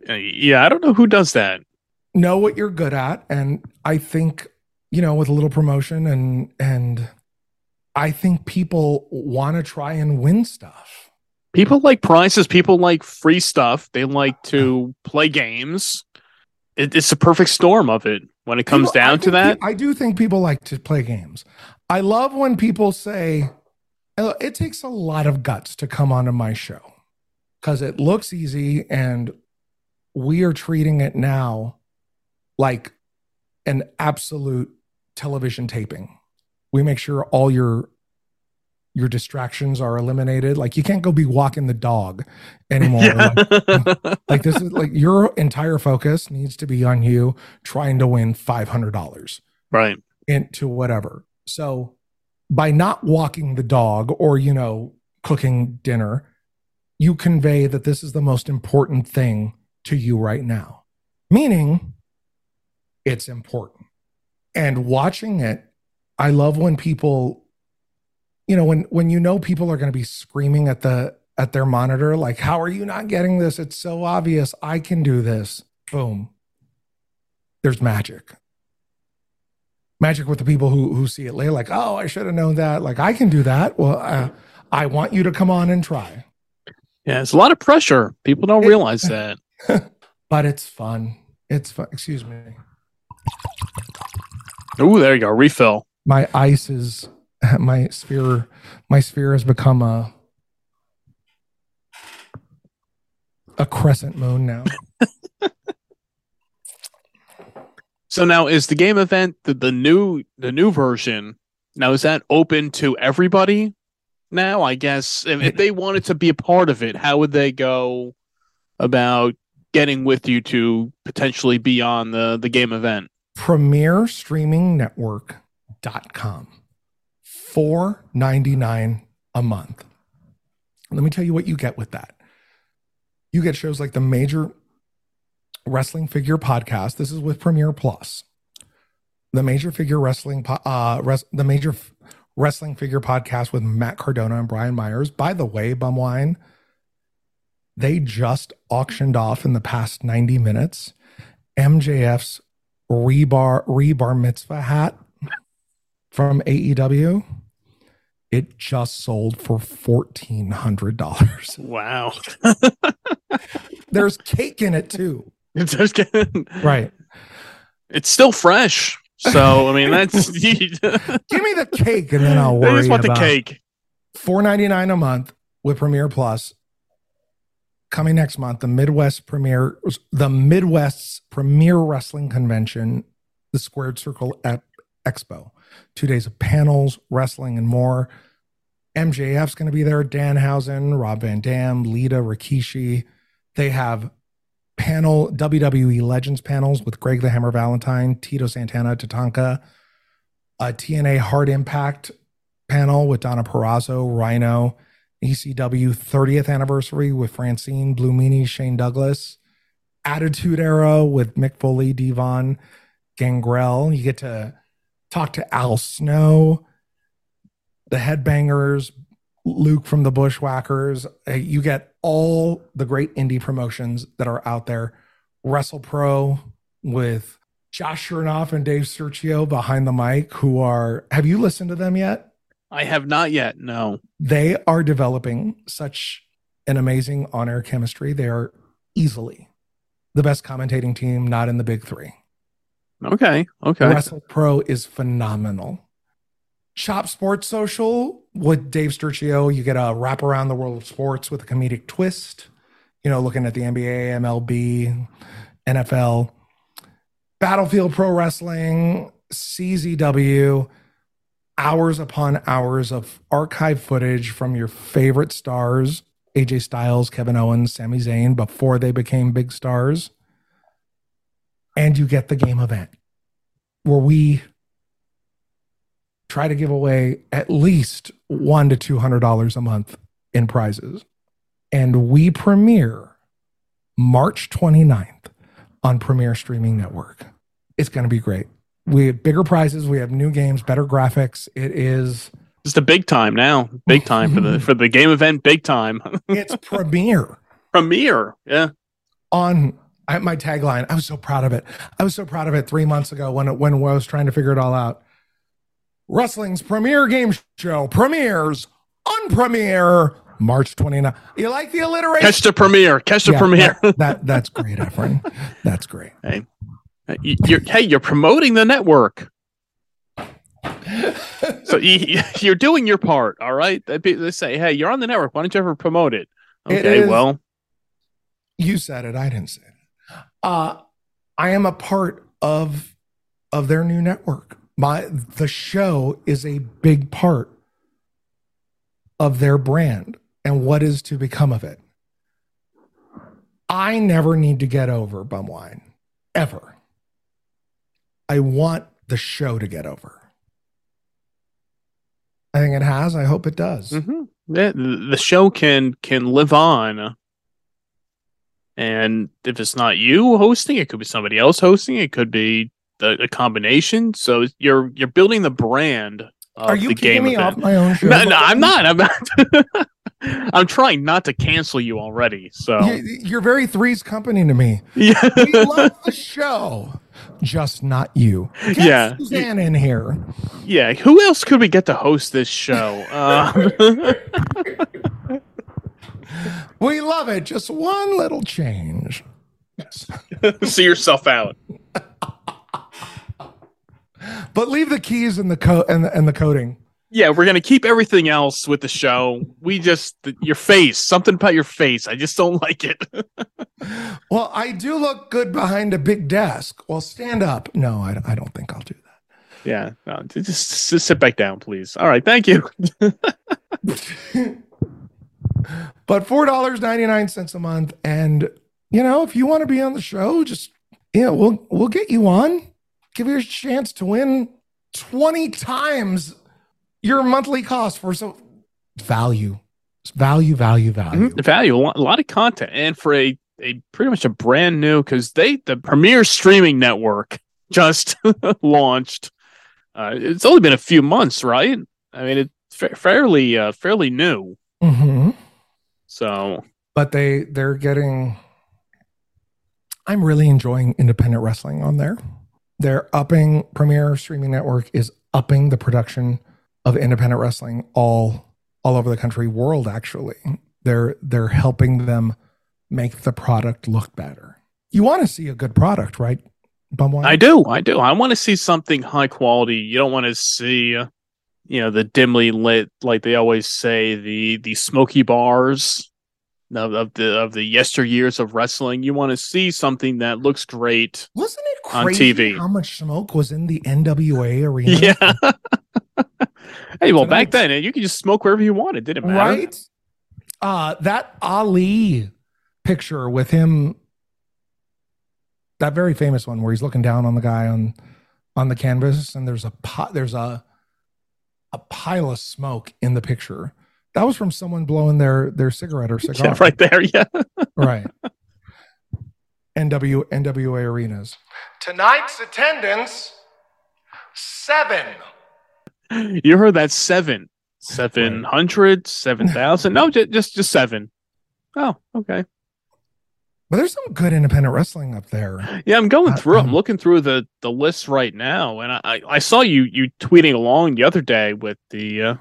Uh, Yeah, I don't know who does that. Know what you're good at, and I think you know with a little promotion and and I think people want to try and win stuff. People like prizes. People like free stuff. They like to play games. It, it's a perfect storm of it when it comes People- down to that. pe- I do think people like to play games. I love when people say, "Uh, it takes a lot of guts to come onto my show because it looks easy and we are treating it now like an absolute television taping. We make sure all your your distractions are eliminated. Like you can't go be walking the dog anymore. Like, like this is like your entire focus needs to be on you trying to win $500 right. into whatever. So by not walking the dog or, you know, cooking dinner, you convey that this is the most important thing to you right now, meaning it's important. And watching it, I love when people, you know, when when you know people are going to be screaming at the at their monitor, like, "How are you not getting this? It's so obvious. I can do this." Boom. There's magic magic with the people who who see it later like oh i should have known that like i can do that well uh, i want you to come on and try Yeah, it's a lot of pressure. People don't It- realize that. but it's fun it's fun excuse me Ooh, there you go. Refill. my ice is my sphere my sphere has become a a crescent moon now So now is the game event the, the new the new version? Now is that open to everybody? Now I guess if, if they wanted to be a part of it, how would they go about getting with you to potentially be on the the game event? Premier streaming network.com 4.99 a month. Let me tell you what you get with that. You get shows like the major wrestling figure podcast. This is with premier plus. The major figure wrestling uh res- the major wrestling figure podcast with matt cardona and brian myers. By the way bumwine they just auctioned off in the past 90 minutes mjf's rebar rebar mitzvah hat from AEW. It just sold for fourteen hundred dollars. Wow. There's cake in it too. It's just kidding. Right. It's still fresh. So I mean that's Give me the cake and then I'll They worry just want the cake. Four ninety nine a month with Premier Plus. Coming next month, the Midwest Premier, the Midwest's Premier Wrestling Convention, the Squared Circle Expo. Two days of panels, wrestling, and more. MJF's going to be there. Danhausen, Rob Van Dam, Lita, Rikishi. They have panel WWE Legends panels with Greg the Hammer Valentine, Tito Santana, Tatanka, a TNA Hard Impact panel with Donna Perazzo, Rhino, ECW 30th anniversary with Francine, Blue Meanie, Shane Douglas, Attitude Era with Mick Foley, Devon, Gangrel. You get to talk to Al Snow, the Headbangers, Luke from the Bushwhackers. You get all the great indie promotions that are out there. Wrestle Pro with Josh Chernoff and Dave Sergio behind the mic, who are, have you listened to them yet? I have not yet. No. they are developing such an amazing on-air chemistry. They are easily the best commentating team, not in the big three. Okay. Okay. Wrestle Pro is phenomenal. Chop Sports Social with Dave Sturcio, you get a wrap around the world of sports with a comedic twist. You know, looking at the NBA, MLB, NFL, Battlefield Pro Wrestling, CZW, hours upon hours of archive footage from your favorite stars, AJ Styles, Kevin Owens, Sami Zayn, before they became big stars. And you get the game event where we try to give away at least one to two hundred dollars a month in prizes. And we premiere March 29th on Premier Streaming Network. It's going to be great. We have bigger prizes, we have new games, better graphics. It is Just a big time now. Big time for the for the game event. Big time It's premiere premiere. Yeah. on I, my tagline. I was so proud of it. I was so proud of it three months ago when it, when I was trying to figure it all out. Wrestling's premiere game show premieres on premiere March 29th. You like the alliteration? Catch the premiere. Catch the Yeah, premiere. That, that- that's great, Efren. That's great. You- you're, hey, you're promoting the network. so you, you're doing your part, all right? They say, hey, you're on the network. Why don't you ever promote it? Okay, well, You said it. I didn't say it. Uh, I am a part of of their new network. My the show is a big part of their brand and what is to become of it. I never need to get over Bumwine ever. I want the show to get over. I think it has. I hope it does. mhm. Yeah, the show can can live on. And if it's not you hosting, it could be somebody else hosting. It could be the, a combination. So you're you're building the brand. Of Are you the kicking game me event. off my own show? No, no, I'm not. I'm not. I'm trying not to cancel you already. So You- You're very threes company to me. yeah, We love the show, just not you. Get Yeah. Suzanne in here. yeah. Who else could we get to host this show? Um, We love it. Just one little change. Yes. see yourself out. But leave the keys and the code and the, and the coding. Yeah, we're gonna keep everything else with the show. We just your face, something about your face. I just don't like it. Well, I do look good behind a big desk. Well, stand up. No, I, I don't think I'll do that. yeah, no, just, just sit back down, please. All right, thank you. But four dollars ninety nine cents a month, and you know, if you want to be on the show, just yeah, we'll we'll get you on. Give you a chance to win twenty times your monthly cost for some value, value, value, value. Mhm, Value a lot, of content, and for a a pretty much a brand new because they the premier streaming network just launched. Uh, it's only been a few months, right? I mean, it's fa- fairly uh, fairly new. hmm So But they they're getting. I'm really enjoying independent wrestling on there. They're upping Premier Streaming Network is upping the production of independent wrestling all all over the country, world actually. They're they're helping them make the product look better. You want to see a good product, right? Bumwine? I do, I do. I want to see something high quality. You don't want to see, you know, the dimly lit, like they always say, the the smoky bars of, of the of the yesteryears of wrestling. You want to see something that looks great. Wasn't it on TV. how much smoke was in the NWA arena? Yeah. hey, well, back then you could just smoke wherever you wanted. Didn't matter. right? Uh that Ali picture with him, that very famous one where he's looking down on the guy on on the canvas, and there's a pot, there's a a pile of smoke in the picture. That was from someone blowing their their cigarette or cigar. Yeah, right there. Yeah. right. NW NWA arenas. Tonight's attendance seven. You heard that seven, seven hundred, seven thousand. No, just just just seven. Oh, okay. But there's some good independent wrestling up there. Yeah, I'm going Uh, through. I'm um, looking through the the list right now, and I I, I saw you you tweeting along the other day with the uh,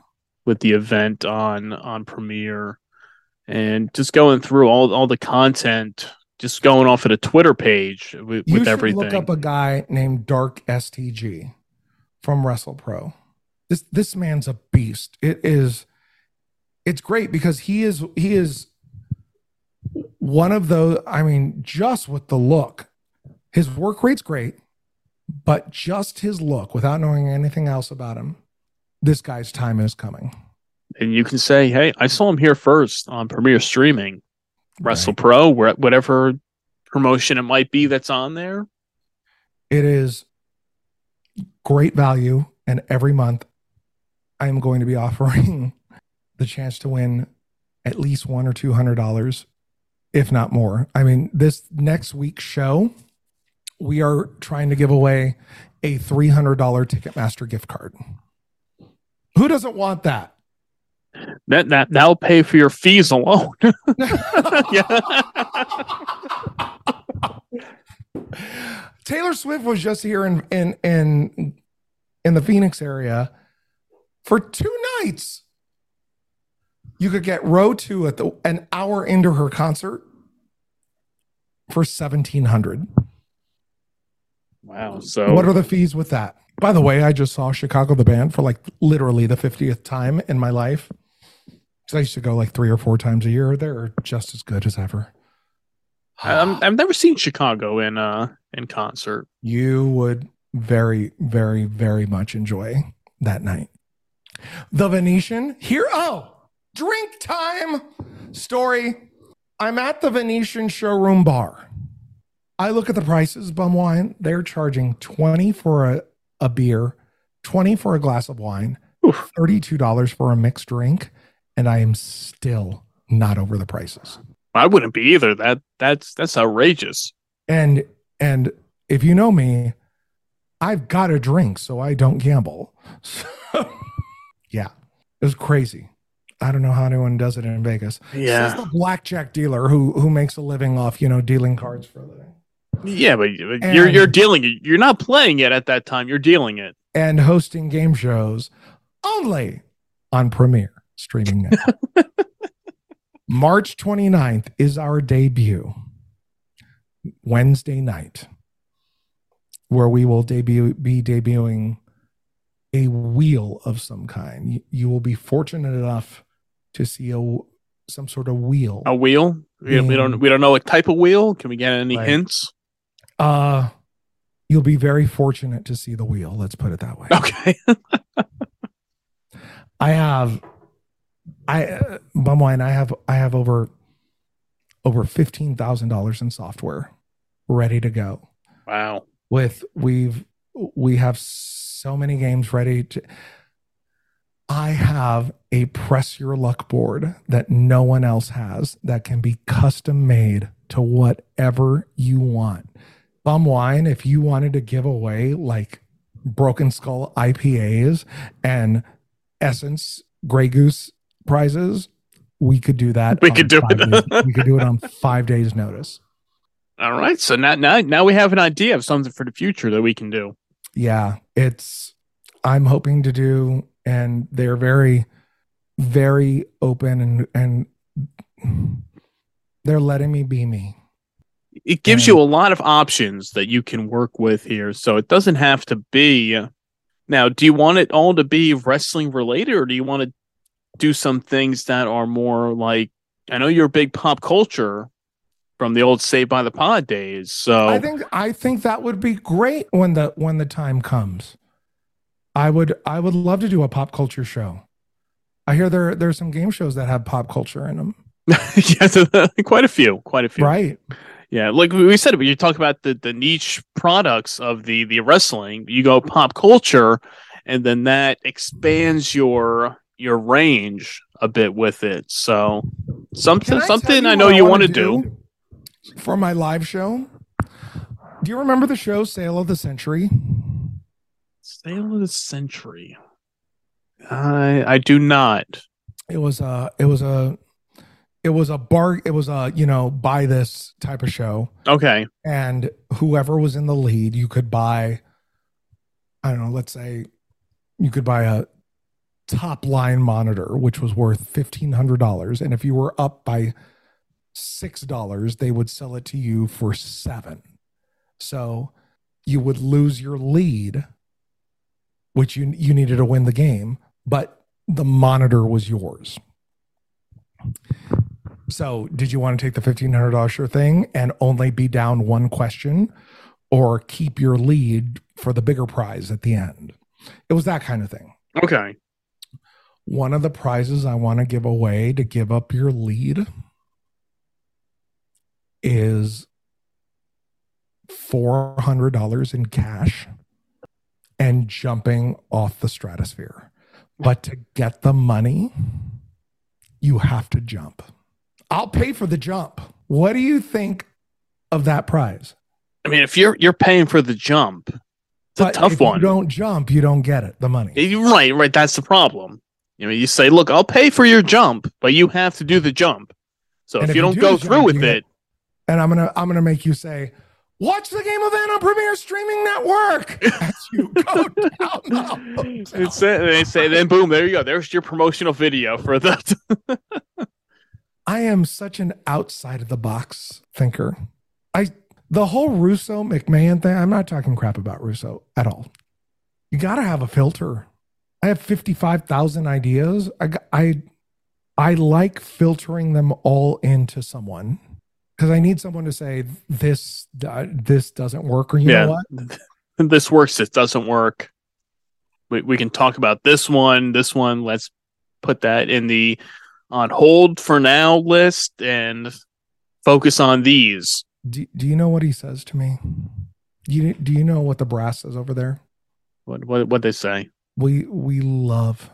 with the event on on Premier, and just going through all all the content, just going off of a Twitter page with, You with should everything. look up a guy named Dark STG from WrestlePro. This this man's a beast. It is it's great because he is he is one of those I mean just with the look. His work rate's great, but just his look without knowing anything else about him. This guy's time is coming. and you can say, "Hey, I saw him here first on Premier Streaming, Wrestle Right. Pro, whatever promotion it might be that's on there." It is great value, and every month I am going to be offering the chance to win at least one or two hundred dollars, if not more. I mean, this next week's show, we are trying to give away a three hundred dollar Ticketmaster gift card. Who doesn't want that? That that that'll pay for your fees alone. Taylor Swift was just here in in in in the Phoenix area for two nights. You could get row two at the an hour into her concert for seventeen hundred. Wow. So What are the fees with that? By the way, I just saw Chicago the band for like literally the fiftieth time in my life. I used to go like three or four times a year. They're just as good as ever. I- I've never seen Chicago in uh in concert. you would very, very, very much enjoy that night. The Venetian here. Oh, drink time story. I'm at the Venetian showroom bar. I look at the prices, bum wine. They're charging 20 for a, a beer, 20 for a glass of wine, Oof. $32 for a mixed drink, and I am still not over the prices. I wouldn't be either. That that's that's outrageous. And and if you know me, I've got a drink, so I don't gamble. So, yeah, it was crazy. I don't know how anyone does it in Vegas. Yeah, Says the blackjack dealer who who makes a living off you know dealing cards for a living Yeah, but but you're you're dealing it. You're not playing it at that time. You're dealing it. and hosting game shows only on Premier streaming now. March 29th is our debut. Wednesday night, where we will debut be debuting a wheel of some kind. You, you will be fortunate enough to see a some sort of wheel. A wheel. We, we don't we don't know what type of wheel. Can we get any Right. hints? Uh you'll be very fortunate to see the wheel. Let's put it that way. Okay. I have, I uh, Bumwine. I have, I have over, over fifteen thousand dollars in software ready to go. wow. With we've we have so many games ready to. I have a press your luck board that no one else has that can be custom made to whatever you want. Bumwine, if you wanted to give away like Broken Skull IPAs and Essence Grey Goose prizes, we could do that. We could do it. days- we could do it on five days' notice. All right. So now now now we have an idea of something for the future that we can do. Yeah, it's I'm hoping to do, and they're very, very open and and they're letting me be me. It gives you mm. a lot of options that you can work with here. So it doesn't have to be. Now, do you want it all to be wrestling related, or do you want to do some things that are more like? I know you're a big pop culture from the old Saved by the Pod days. So I think I think that would be great when the when the time comes. I would I would love to do a pop culture show. I hear there there's some game shows that have pop culture in them. yeah, quite a few, quite a few. Right. Yeah, like we said, when you talk about the the niche products of the the wrestling, you go pop culture, and then that expands your your range a bit with it. So something I something I know you want to do. for my live show? Do you remember the show Sale of the Century? Sale of the century. I I do not. it was a it was a it was a bar it was a you know buy this type of show. Okay. and whoever was in the lead you could buy i don't know let's say you could buy a top line monitor which was worth $1500 and if you were up by $6 they would sell it to you for 7 so you would lose your lead which you you needed to win the game but the monitor was yours so did you want to take the $1500 sure thing and only be down one question or keep your lead for the bigger prize at the end it was that kind of thing Okay. one of the prizes I want to give away to give up your lead is $400 in cash and jumping off the stratosphere. But to get the money, you have to jump. I'll pay for the jump. What do you think of that prize? I mean, if you're you're paying for the jump, It's a But tough if one. You don't jump, you don't get it. The money. Right, right. That's the problem. You know, you say, "Look, I'll pay for your jump, but you have to do the jump." So if, if you you don't do go the through jump, with you get- it, and I'm gonna I'm gonna make you say, watch the game event on Premier Streaming Network. As you go down it's they say, then boom, there you go. There's your promotional video for that. I am such an outside of the box thinker. I the whole Russo McMahon thing. I'm not talking crap about Russo at all. You got to have a filter. I have 55,000 ideas. I I like filtering them all into someone because I need someone to say this uh, this doesn't work or you know what this works. This doesn't work. We we can talk about this one. This one. Let's put that in the on hold for now list and focus on these. Do, do you know what he says to me? Do you do you know what the brass says over there? What what what they say? We we love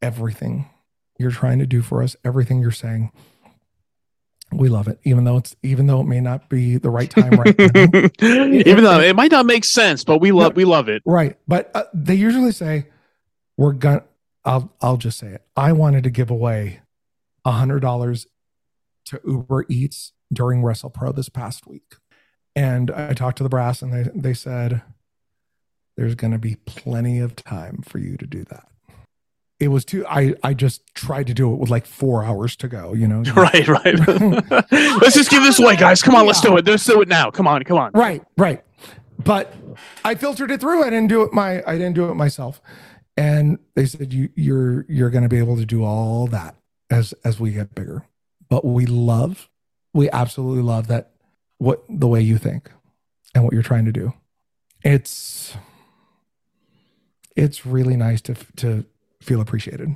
everything you're trying to do for us, everything you're saying. We love it, even though it's even though it may not be the right time right now. Even though it might not make sense, but we love we love it. Right. But uh, they usually say, we're to, I'll, I'll just say it. I wanted to give away a hundred dollars to Uber Eats during WrestlePro this past week. And I talked to the brass and they, they said, there's going to be plenty of time for you to do that. It was too, I, I just tried to do it with like four hours to go, you know? Right, right. let's just give this away, guys. Come on, let's do it. Let's do it now. Come on, come on. Right, right. But I filtered it through. I didn't do it my I didn't do it myself. And they said you you're you're going to be able to do all that as as we get bigger. But we love we absolutely love that what the way you think and what you're trying to do. It's it's really nice to to feel appreciated.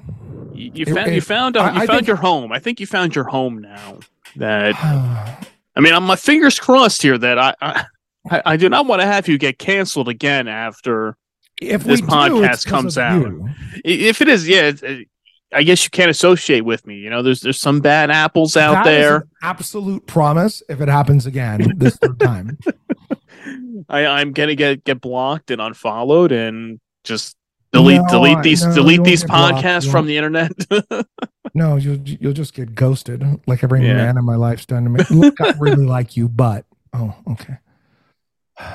You, you It- found you found uh, I- you I found think- your home. I think you found your home now. That I mean, I'm my fingers crossed here that I I, I- I do not want to have you get canceled again after if This do, podcast comes out. you. If it is yeah. it's- I guess you can't associate with me. You know, there's there's some bad apples out That there. absolute promise if it happens again this third time. I, I'm gonna get get blocked and unfollowed and just delete No, delete these no, delete these podcasts from the internet. No, you'll you'll just get ghosted, like every Yeah. man in my life's done to me. Look, I really like you, but oh, okay.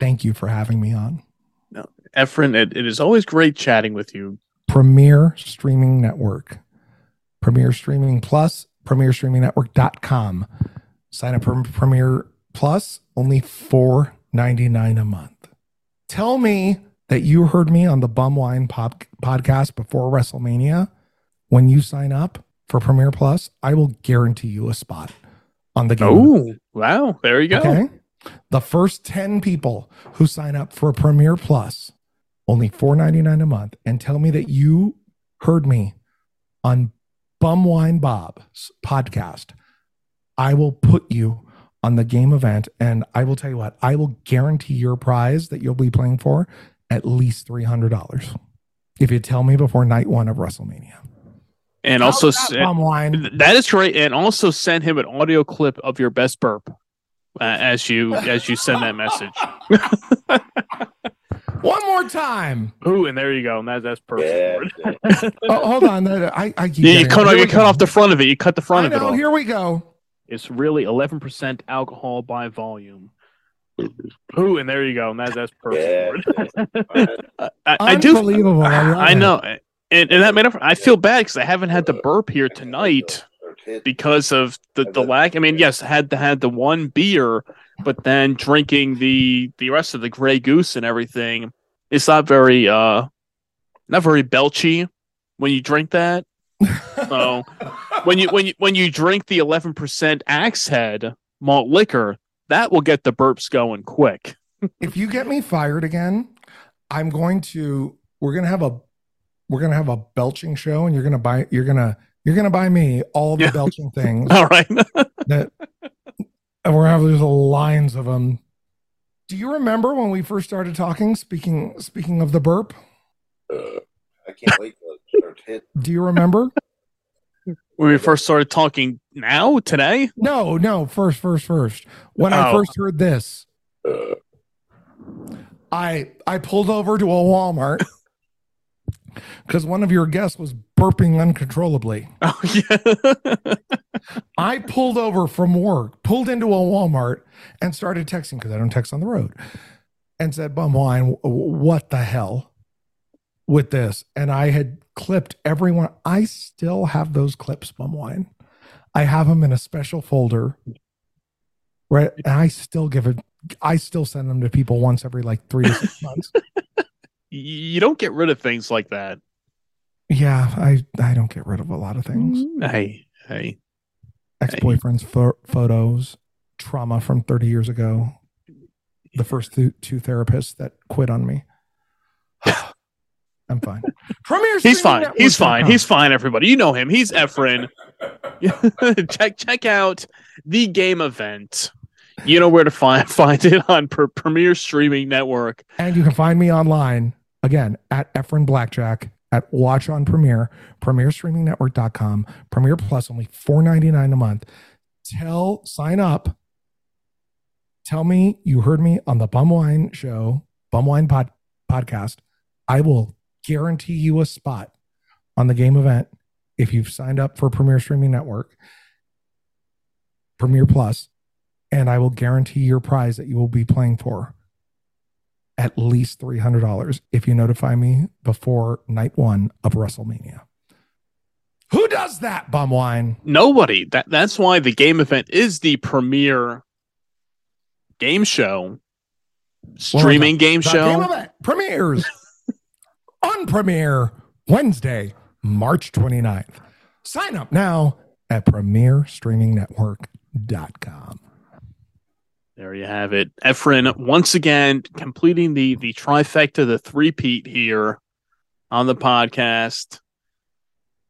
Thank you for having me on No, Efren, it, it is always great chatting with you. Premier Streaming Network, Premier Streaming Plus, PremierStreamingNetwork.com. Sign up for Premier Plus, only four ninety nine a month. Tell me that you heard me on the Bumwine pop, podcast before WrestleMania. When you sign up for Premier Plus, I will guarantee you a spot on the game. Oh, wow. There you go. Okay. The first 10 people who sign up for Premier Plus, only $4.99 a month, and tell me that you heard me on Bumwine Bob's podcast, I will put you on the game event. And I will tell you what, I will guarantee your prize that you'll be playing for at least $300 if you tell me before night one of WrestleMania. And also, How's that, se- Bumwine? that is great. And also send him an audio clip of your best burp uh, as you as you send that message. One more time. Ooh, and there you go. And that, that's Yeah. perfect. Oh, hold on. I, I keep Yeah, you cut, Here you cut off the front of it. You cut the front I of it know. off. Here we go. It's really 11% alcohol by volume. Ooh, and there you go. And that, that's perfect. Yeah. I, I, I do. Unbelievable. I love I it. know. And, and that made up. I feel bad because I haven't had the burp here tonight because of the, the lack. I mean, yes, had to had the one beer, but then drinking the the rest of the Grey Goose and everything. It's not very uh, not very belchy when you drink that. So when you when you when you drink the eleven percent Axe Head malt liquor, that will get the burps going quick. if you get me fired again, I'm going to. We're gonna have a. We're gonna have a belching show, and you're gonna buy. You're gonna. You're gonna buy me all the Yeah. belching things All right. that. And we're gonna have these little lines of them. Do you remember when we first started talking? Speaking speaking of the burp, Uh, I can't wait till it starts hitting. do you remember? when we first started talking now today. no, no. First, first, first. When I Oh. first heard this, Uh, I I pulled over to a Walmart because one of your guests was burping uncontrollably. Oh yeah. I pulled over from work, pulled into a Walmart, and started texting because I don't text on the road, and said, "Bum wine, what the hell with this?" And I had clipped everyone. I still have those clips, bum wine. I have them in a special folder, right? And I still give it. I still send them to people once every like three to six months. you don't get rid of things like that. Yeah, I I don't get rid of a lot of things. Mm, hey, hey. Ex boyfriends' pho- photos, trauma from thirty years ago. The first two, two therapists that quit on me. I'm fine. Premier He's Streaming fine. He's fine. He's fine. Everybody, you know him. He's Efren. check check out the game event. You know where to find find it on per, Premier Streaming Network. And you can find me online again at Efren Blackjack at Watch on Premier, PremierStreamingNetwork.com, Premier Plus, only $4.99 a month. Tell, sign up. Tell me you heard me on the Bumwine Show, Bumwine pod, podcast. I will guarantee you a spot on the game event if you've signed up for Premier Streaming Network, Premier Plus, and I will guarantee your prize that you will be playing for at least $300 if you notify me before night one of WrestleMania. Who does that, Bumwine? Nobody. That that's why the game event is the premier game show, streaming game The show. game event premieres on Premier Wednesday, March 29th. Sign up now at PremierStreamingNetwork.com. There you have it. Efren once again completing the the trifecta, the three-peat here on the podcast.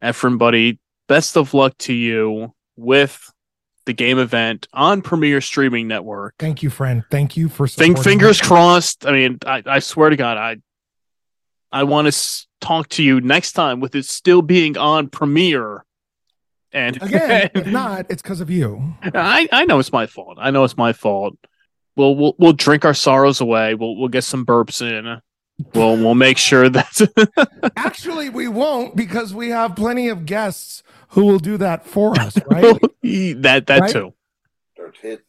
Efren, buddy, best of luck to you with the game event on Premier Streaming Network. Thank you, friend. Thank you for Think fingers me. crossed. I mean, I, I swear to God, I I want to s- talk to you next time with it still being on Premier. And Again, if not, it's because of you. I, I know it's my fault. I know it's my fault. We'll we'll we'll drink our sorrows away. We'll we'll get some burps in. We'll we'll make sure that Actually, we won't because we have plenty of guests who will do that for us, right? that that Right? too.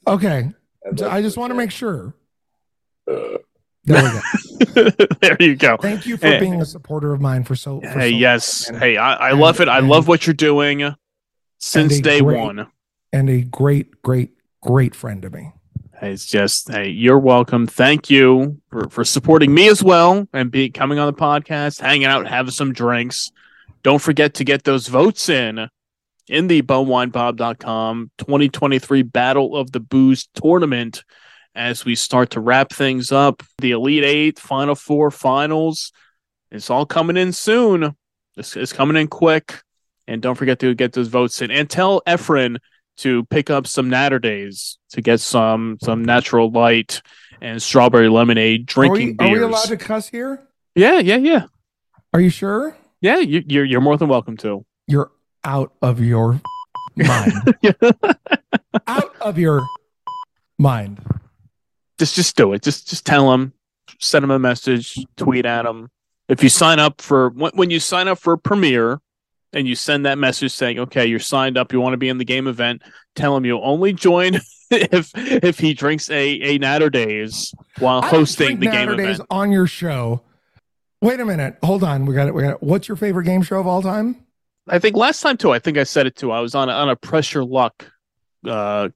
Okay. And I just want to make sure. Uh, There we go. there you go. Thank you for Hey. being a supporter of mine for so. For Hey, so yes. and- Hey, I, I love it. I love what you're doing since day great- one. and a great, great, great friend to me. It's just hey, you're welcome. Thank you for, for supporting me as well and be coming on the podcast, hanging out, having some drinks. Don't forget to get those votes in in the bonewinebob.com 2023 Battle of the Booze tournament as we start to wrap things up. The Elite Eight, Final Four, Finals. It's all coming in soon. It's, it's coming in quick. And don't forget to get those votes in. And tell Efren to pick up some Naturdays to get some some natural light and strawberry lemonade drinking are we, are we allowed to cuss here? yeah, yeah, yeah, Are you sure? yeah. You, you're you're more than welcome to. You're out of your mind. out of your mind. Just just do it. Just just tell him. Send him a message. Tweet at him. If you sign up for when, when you sign up for Premier and you send that message saying, "Okay, you're signed up. You want to be in the game event," tell him you'll only join if if he drinks a a Naturdays while hosting the game Naturdays event. on your show. Wait a minute. Hold on. We got it. We got it. What's your favorite game show of all time? I think last time too. I think I said it too. I was on a, on a pressure luck uh,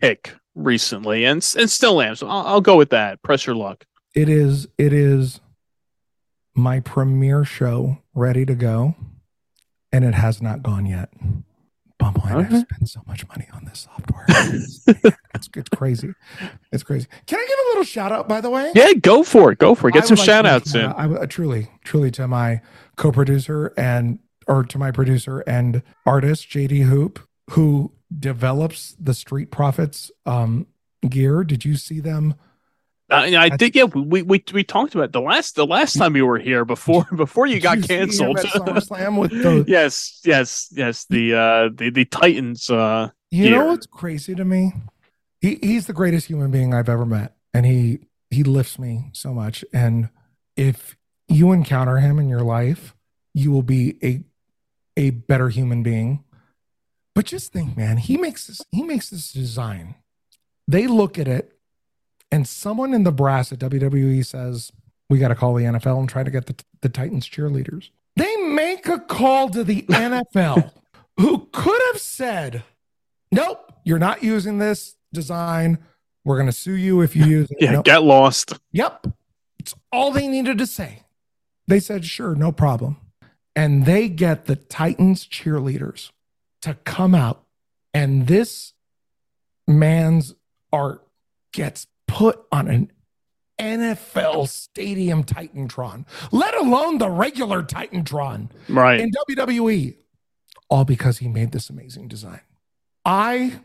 kick recently, and and still am. So I'll, I'll go with that. Pressure luck. It is. It is my premiere show ready to go, and it has not gone yet. Bumwine, Okay. I've spent so much money on this software. it's, it's crazy. It's crazy. Can I give a little shout out, by the way? Yeah, go for it. Go for it. Get I some like shout outs in. I would- uh, truly, truly to my co-producer and or to my producer and artist JD Hoop, who develops the Street Profits um, gear. Did you see them? I, I think yeah. We, we we talked about it the last the last time you were here before before you got you canceled. SummerSlam with the. yes, yes, yes. The uh the the Titans. Uh, You know what's crazy to me? He he's the greatest human being I've ever met, and he he lifts me so much. And if you encounter him in your life, you will be a a better human being. But just think, man, he makes this he makes this design. They look at it, and someone in the brass at WWE says, "We got to call the NFL and try to get the, the Titans cheerleaders." They make a call to the NFL, who could have said, "Nope, you're not using this design. We're going to sue you if you use it." Yeah, Nope. get lost. Yep. It's all they needed to say. They said, sure, no problem. And they get the Titans cheerleaders to come out, and this man's art gets put on an NFL stadium Titantron, let alone the regular Titantron Right. in WWE, all because he made this amazing design. I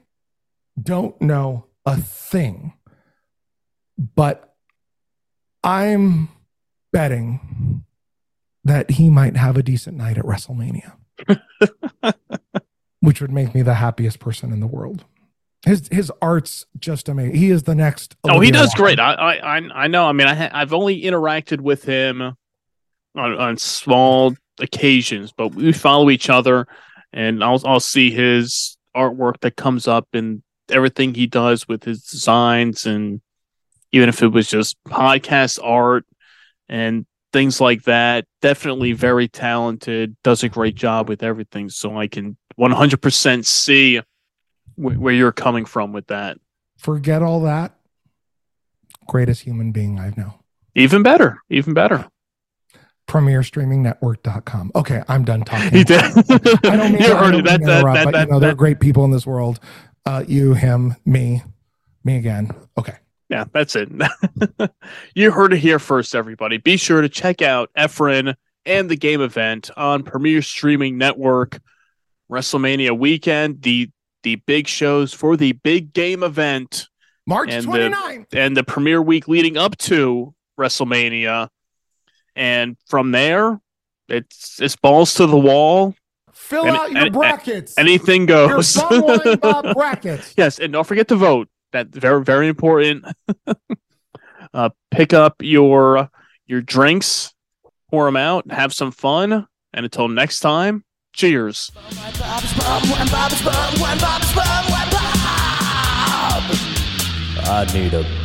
don't know a thing, but I'm betting that he might have a decent night at WrestleMania, which would make me the happiest person in the world. His his art's just amazing. He is the next. Oh, he does Wilde. great. I, I, I, know. I mean, I, ha- I've only interacted with him on, on small occasions, but we follow each other, and I'll, I'll see his artwork that comes up and everything he does with his designs, and even if it was just podcast art and things like that. Definitely very talented. Does a great job with everything. So I can 100% see where you're coming from with that. Forget all that. Greatest human being I've known. Even better. Even better. premierstreamingnetwork.com. Okay, I'm done talking. He did. I don't mean, you I heard don't it. That, mean that, that, but, that, you know, there are great people in this world. Uh, you, him, me, me again. Okay. yeah, that's it. you heard it here first, everybody. Be sure to check out Efren and the game event on Premier Streaming Network. WrestleMania weekend, the the big shows for the big game event March And the- 29th. and the premiere week leading up to WrestleMania. And from there, it's it's balls to the wall. Fill any- out your any- brackets. Anything your goes. Bob brackets. yes, and don't forget to vote. That's very very important. uh, pick up your your drinks, pour them out, have some fun, and until next time, cheers. I need a.